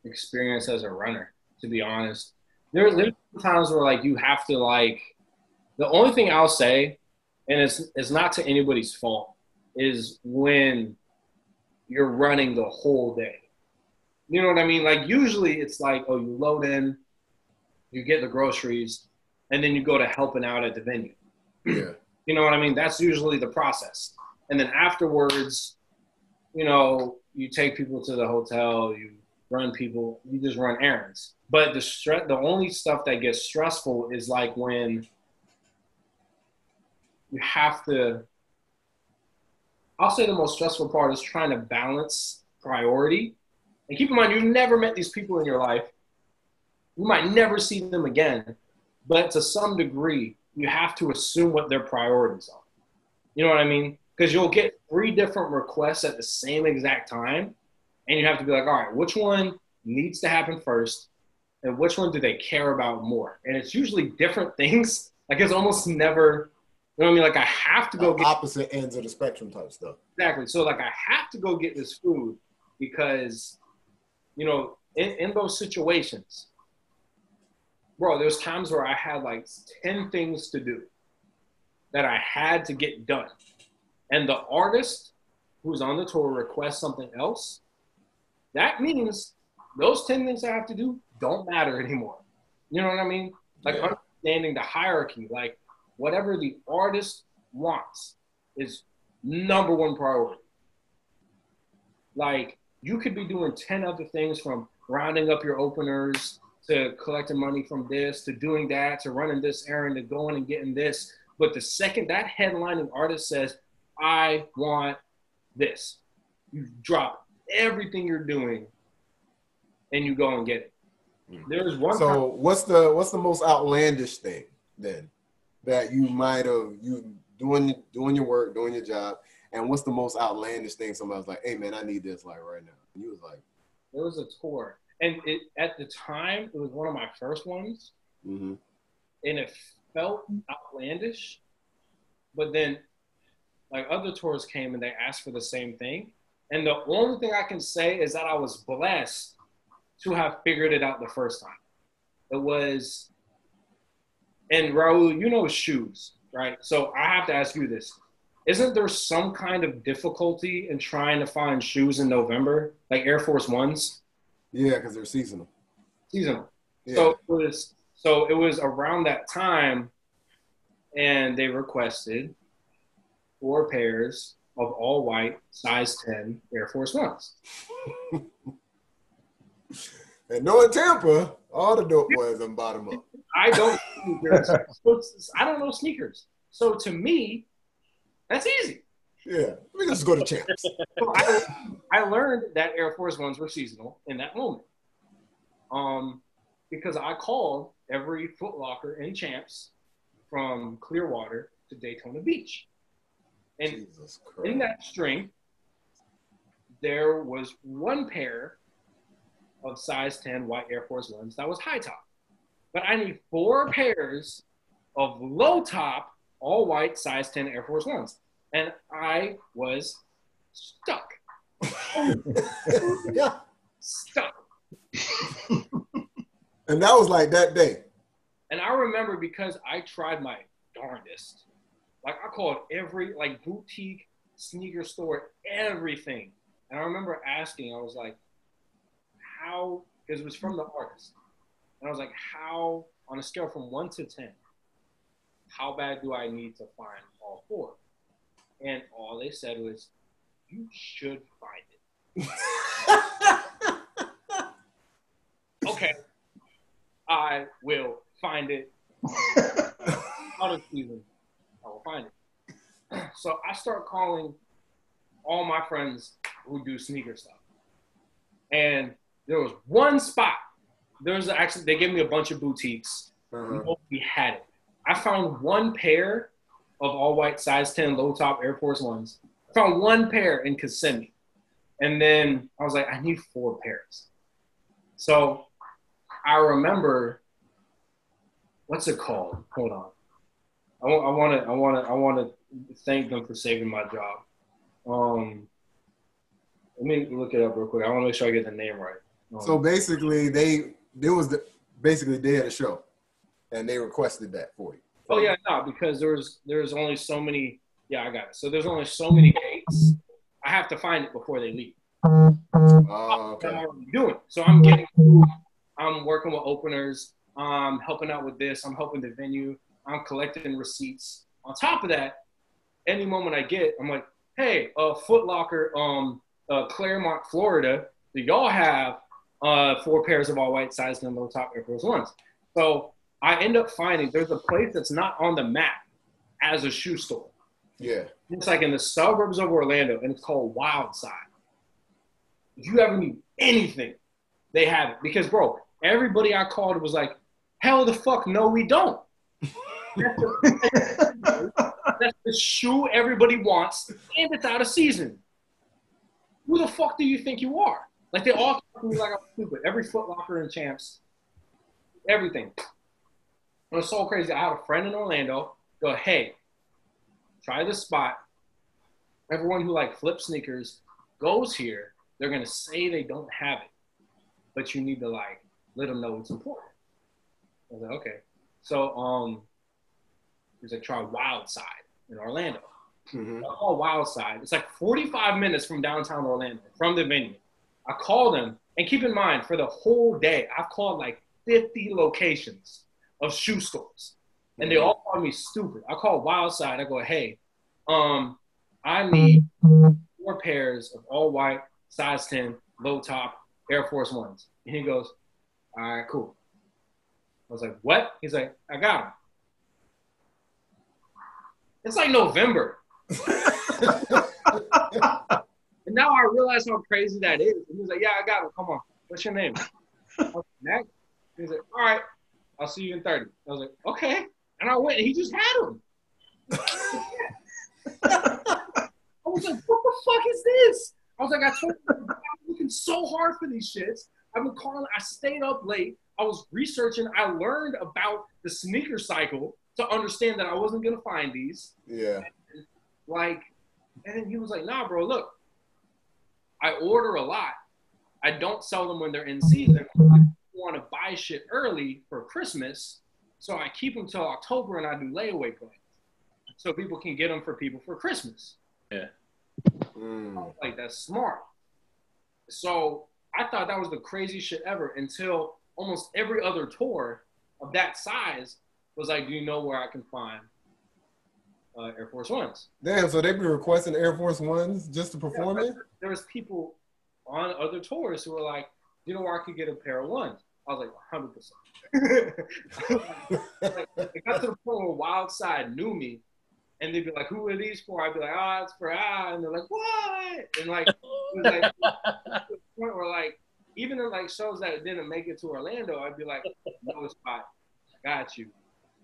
experience as a runner, to be honest. There, there's times where like you have to like the only thing I'll say, and it's it's not to anybody's fault, is when you're running the whole day. You know what I mean? Like usually it's like, oh, you load in, you get the groceries, and then you go to helping out at the venue. yeah. You know what I mean? That's usually the process. And then afterwards, you know, you take people to the hotel, you run people, you just run errands. But the stress, the only stuff that gets stressful is like when you have to. I'll say the most stressful part is trying to balance priority. And keep in mind, you've never met these people in your life. You might never see them again, but to some degree, you have to assume what their priorities are. You know what I mean? Because you'll get three different requests at the same exact time, and you have to be like, all right, which one needs to happen first, and which one do they care about more? And it's usually different things. Like it's almost never, you know what I mean? Like I have to go The get opposite ends of the spectrum type stuff. Exactly. So like I have to go get this food because, you know, in, in those situations, bro, there's times where I had like 10 things to do that I had to get done. And the artist who's on the tour requests something else, that means those 10 things I have to do don't matter anymore. You know what I mean? Like Yeah. understanding the hierarchy, like whatever the artist wants is number one priority. Like you could be doing 10 other things from rounding up your openers to collecting money from this to doing that to running this errand to going and getting this. But the second that headlining artist says, I want this, you drop everything you're doing and you go and get it. Mm. There's one So what's the what's the most outlandish thing then that you might have you doing doing your work, doing your job, and what's the most outlandish thing somebody was like, hey man, I need this like right now. And you was like, It was a tour, and it at the time it was one of my first ones, mm-hmm. and it felt outlandish. But then, like other tours came and they asked for the same thing, and the only thing I can say is that I was blessed to have figured it out the first time. It was, and Raul, you know shoes, right? So I have to ask you this: Isn't there some kind of difficulty in trying to find shoes in November, like Air Force Ones? Yeah, because they're seasonal. seasonal. Yeah. So it was so it was around that time, and they requested four pairs of all white size ten Air Force Ones. and knowing Tampa, all the dope boys and bottom up. I don't I don't know sneakers. So to me, that's easy. Yeah, we just go to champs. So I, I learned that Air Force Ones were seasonal in that moment. Um, because I called every Foot Locker in Champs from Clearwater to Daytona Beach. And in that string, there was one pair of size 10 white Air Force Ones that was high top. But I need four pairs of low top, all white size 10 Air Force Ones. And I was stuck. yeah. Stuck. And that was like that day. And I remember because I tried my darndest. Like I called every like boutique sneaker store, everything. And I remember asking, I was like, how because it was from the artist. And I was like, how on a scale from one to ten, how bad do I need to find all four? And all they said was, You should find it. Okay. I will find it out of season. Find it. So I start calling all my friends who do sneaker stuff. And there was one spot. There was actually they gave me a bunch of boutiques. Uh-huh. Nobody had it. I found one pair of all white size 10 low top Air Force Ones. I found one pair in Kissimmee. And then I was like, I need four pairs. So I remember, what's it called? Hold on. I want to, I want to, I want to thank them for saving my job. Um, let me look it up real quick. I want to make sure I get the name right. Um, So basically, they there was the basically they had a show, and they requested that for you. Oh yeah, no, because there's there's only so many. Yeah, I got it. So there's only so many dates. I have to find it before they leave. Oh, I'm okay. already doing. So I'm getting. I'm working with openers. I'm helping out with this. I'm helping the venue. I'm collecting receipts. On top of that, any moment I get, I'm like, hey, uh, Foot Locker, um, uh, Clermont, Florida. Do y'all have uh, four pairs of all white size and low top Air Force Ones? So I end up finding there's a place that's not on the map as a shoe store. Yeah. It's like in the suburbs of Orlando, and it's called Wildside. If you ever need anything, they have it. Because, bro, everybody I called was like, hell the fuck no, we don't. That's the, shoe everybody wants, and it's out of season. Who the fuck do you think you are? Like, they all talk to me like I'm stupid. Every Foot Locker and Champs, everything. It was so crazy. I had a friend in Orlando go, hey, try this spot. Everyone who like flip sneakers goes here. They're gonna say they don't have it, but you need to like let them know it's important. I was like, okay. So um, he's like, try Wild Side in Orlando. Mhm. I call Wild Side. It's like 45 minutes from downtown Orlando, from the venue. I call them, and keep in mind, for the whole day, I've called like 50 locations of shoe stores, and they all call me stupid. I call Wild Side. I go, hey, um, I need four pairs of all white, size 10, low top Air Force Ones. And he goes, all right, cool. I was like, what? He's like, I got them. It's like November. And now I realize how crazy that is. And he was like, Yeah, I got him. Come on. What's your name? Mac. He was like, All right, I'll see you in 30. I was like, Okay. And I went and he just had him. I was like, What the fuck is this? I was like, I told you, I'm looking so hard for these shits. I've been calling, I stayed up late. I was researching. I learned about the sneaker cycle to understand that I wasn't going to find these Yeah. like, and then he was like, nah, bro, look, I order a lot. I don't sell them when they're in season. I want to buy shit early for Christmas, so I keep them till October and I do layaway plans, so people can get them for people for Christmas. Yeah. Mm. Like that's smart. So I thought that was the craziest shit ever until almost every other tour of that size was like, do you know where I can find uh, Air Force Ones? Damn. So they'd be requesting Air Force Ones just to perform Yeah, it. There was people on other tours who were like, "Do you know where I could get a pair of ones? I was like, 100%. it got to the point where Wild Side knew me, and they'd be like, who are these for? I'd be like, ah, it's for ah, and they're like, what? And like, it was like to the point where like, even in like shows that didn't make it to Orlando, I'd be like, no spot, I got you,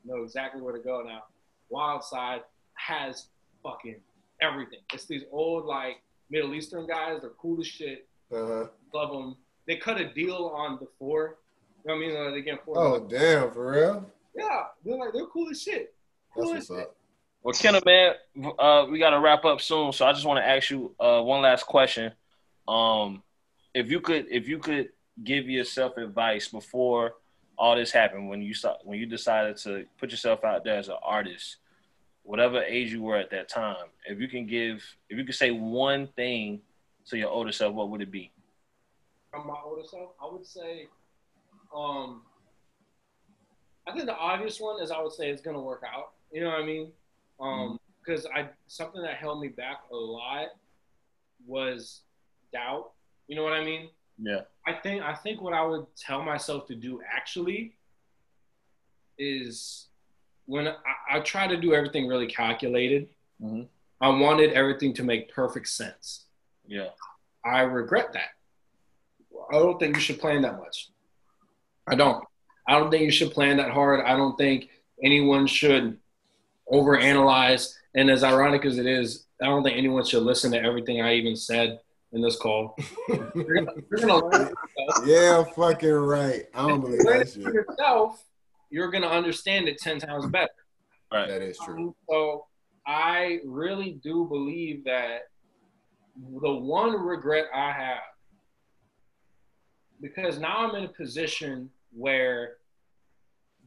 know exactly where to go now. Wild Side has fucking everything. It's these old like Middle Eastern guys. They're cool as shit. Uh-huh. Love them. They cut a deal on the four. You know what I mean? They get four. Oh damn, for real? Yeah, they're like they're cool as shit. Cool That's as what's shit. up. Well, Kenna, man, uh, we got to wrap up soon, so I just want to ask you uh, one last question. Um, if you could, if you could give yourself advice before all this happened, when you start, when you decided to put yourself out there as an artist, whatever age you were at that time, if you can give, if you could say one thing to your older self, what would it be? From my older self, I would say, um, I think the obvious one is I would say it's gonna work out. You know what I mean? Um, because I something that held me back a lot was doubt. You know what I mean? Yeah. I think I think what I would tell myself to do actually is when I, I try to do everything really calculated. Mhm. I wanted everything to make perfect sense. Yeah. I regret that. I don't think you should plan that much. I don't. I don't think you should plan that hard. I don't think anyone should overanalyze. And as ironic as it is, I don't think anyone should listen to everything I even said in this call. you're, gonna, you're gonna learn yeah, fucking right. I don't believe that shit. for yourself, you're gonna understand it ten times better. Right. That is true. Um, so I really do believe that the one regret I have, because now I'm in a position where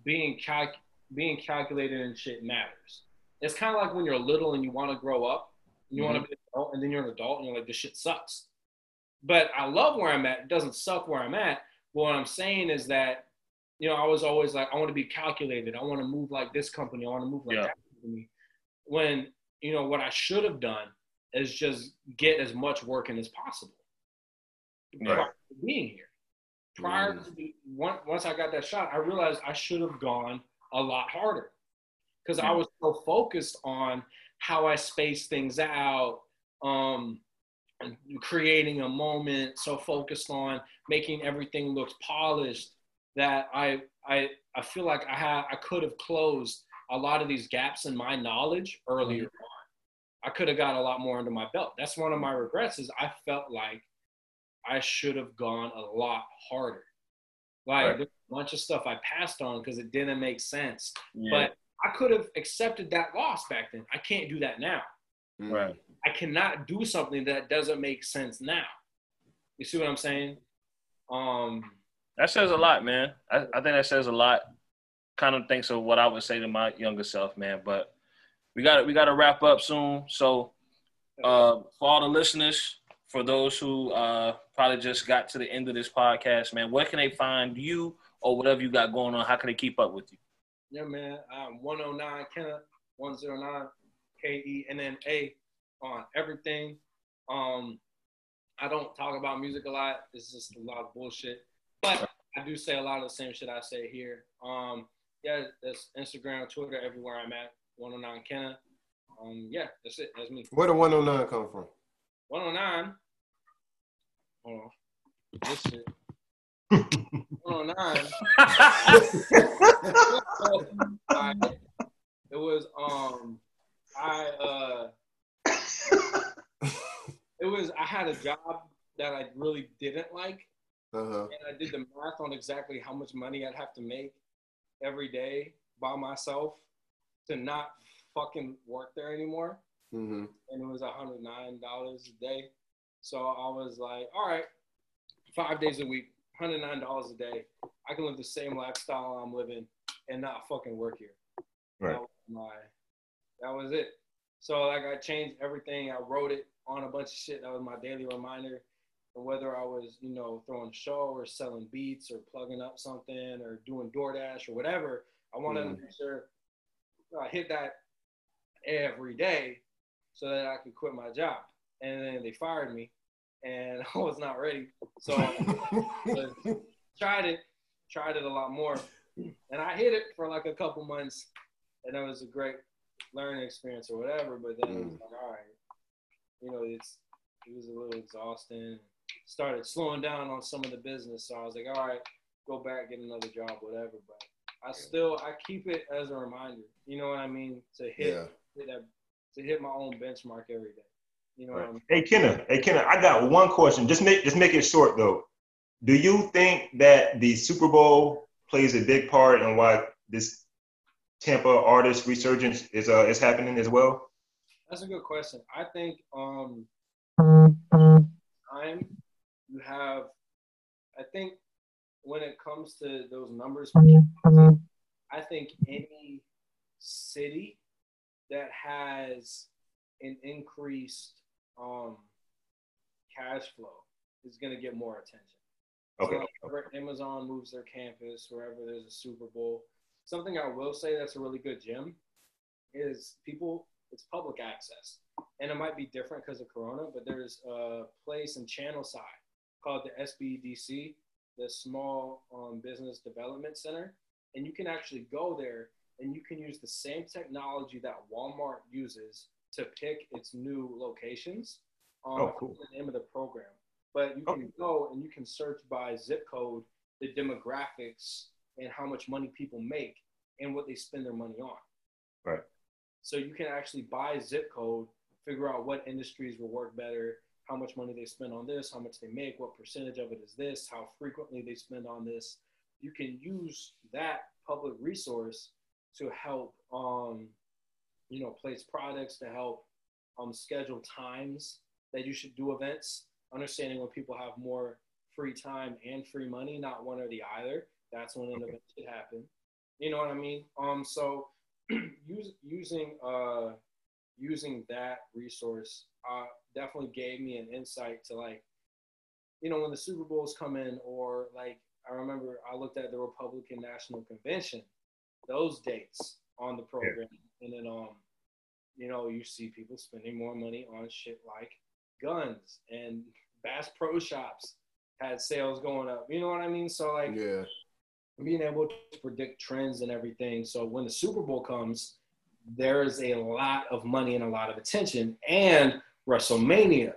being calc- being calculated and shit matters. It's kind of like when you're little and you want to grow up, you want to be an adult, and then you're an adult and you're like, this shit sucks. But I love where I'm at. It doesn't suck where I'm at. But what I'm saying is that, you know, I was always like, I want to be calculated. I want to move like this company. I want to move like Yeah. that company. When, you know, what I should have done is just get as much work in as possible Right. prior to being here. Prior Mm. to the, once, once I got that shot, I realized I should have gone a lot harder because I was so focused on how I space things out, um, creating a moment, so focused on making everything look polished that I I I feel like I had I could have closed a lot of these gaps in my knowledge earlier Mm-hmm. on. I could have got a lot more under my belt. That's one of my regrets is I felt like I should have gone a lot harder. Like Right. there's a bunch of stuff I passed on because it didn't make sense. Yeah. But I could have accepted that loss back then. I can't do that now. Mm. right. I cannot do something that doesn't make sense now. You see what I'm saying? Um, That says a lot, man. I, I think that says a lot. Kind of thinks of what I would say to my younger self, man. But we got we got to wrap up soon. So uh, for all the listeners, for those who uh, probably just got to the end of this podcast, man, where can they find you or whatever you got going on? How can they keep up with you? Yeah, man. I'm 109 Kenna, 109 K E N N A on everything. Um, I don't talk about music a lot. It's just a lot of bullshit. But I do say a lot of the same shit I say here. Um, yeah, that's Instagram, Twitter, everywhere I'm at. 109 Kenna. Um, yeah, that's it. That's me. Where the 109 come from? 109. Hold on. This shit. 109. I, it was um I uh it was I had a job that I really didn't like Uh-huh. and I did the math on exactly how much money I'd have to make every day by myself to not fucking work there anymore Mm-hmm. and it was $109 a day. So I was like, all right, five days a week, $109 a day. I can live the same lifestyle I'm living and not fucking work here. Right. That was my, that was it. So like I changed everything. I wrote it on a bunch of shit. That was my daily reminder. And whether I was, you know, throwing a show or selling beats or plugging up something or doing DoorDash or whatever, I wanted Mhm. to make sure I hit that every day so that I could quit my job. And then they fired me, and I was not ready. So I tried it, tried it a lot more, and I hit it for like a couple months, and it was a great learning experience or whatever. But then it was mm. like, all right, you know, it's it was a little exhausting. Started slowing down on some of the business, so I was like, all right, go back, get another job, whatever. But I still I keep it as a reminder. You know what I mean? To hit, Yeah. hit that, to hit my own benchmark every day. You know what I mean? Hey Kenna, hey Kenna, I got one question. Just make just make it short though. Do you think that the Super Bowl plays a big part in why this Tampa artist resurgence is uh is happening as well? That's a good question. I think um time you have I think when it comes to those numbers I think any city that has an increased um cash flow is gonna get more attention. Okay. So like, Amazon moves their campus, wherever there's a Super Bowl. Something I will say that's a really good gym is people, it's public access. And it might be different because of Corona, but there's a place in Channelside called the SBDC, the Small um, Business Development Center. And you can actually go there and you can use the same technology that Walmart uses to pick its new locations. Um, Oh, cool. The name of the program, but you can Okay. go and you can search by zip code the demographics and how much money people make and what they spend their money on. Right. So you can actually buy zip code, figure out what industries will work better, how much money they spend on this, how much they make, what percentage of it is this, how frequently they spend on this. You can use that public resource to help, um, you know, place products to help um, schedule times that you should do events. Understanding when people have more free time and free money, not one or the either. That's when an Okay. event should happen. You know what I mean? Um, so use, using uh, using that resource uh, definitely gave me an insight to like, you know, when the Super Bowls come in, or like I remember I looked at the Republican National Convention, those dates on the program, and then um, you know, you see people spending more money on shit like guns and Bass Pro Shops had sales going up. You know what I mean? So like, Yeah. being able to predict trends and everything. So when the Super Bowl comes, there is a lot of money and a lot of attention, and WrestleMania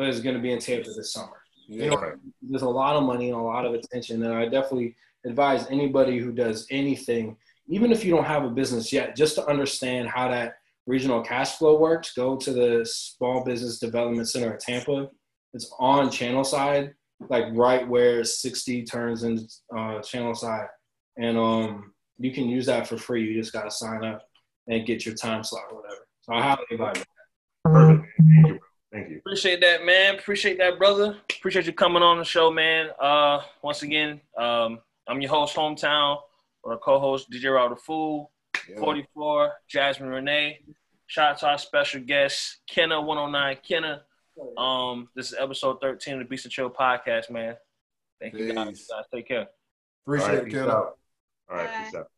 is going to be in Tampa this summer. Yeah. You know, there's a lot of money and a lot of attention, and I definitely advise anybody who does anything, even if you don't have a business yet, just to understand how that regional cash flow works. Go to the Small Business Development Center at Tampa. It's on Channelside, like right where 60 turns in uh, Channelside, and um, you can use that for free. You just gotta sign up and get your time slot or whatever. So I highly advise it. Perfect. Thank you, bro. Thank you. Appreciate that, man. Appreciate that, brother. Appreciate you coming on the show, man. Uh, once again, um, I'm your host, hometown, or co-host DJ Raw the Fool, Yeah. 44, Jasmine Renee. Shout out to our special guest, Kenna 109 Kenna. Um, this is episode 13 of the Beast and Chill podcast, man. Thank you guys. Take care. Appreciate All right, it, peace Kendall. out. All right, Bye. peace out.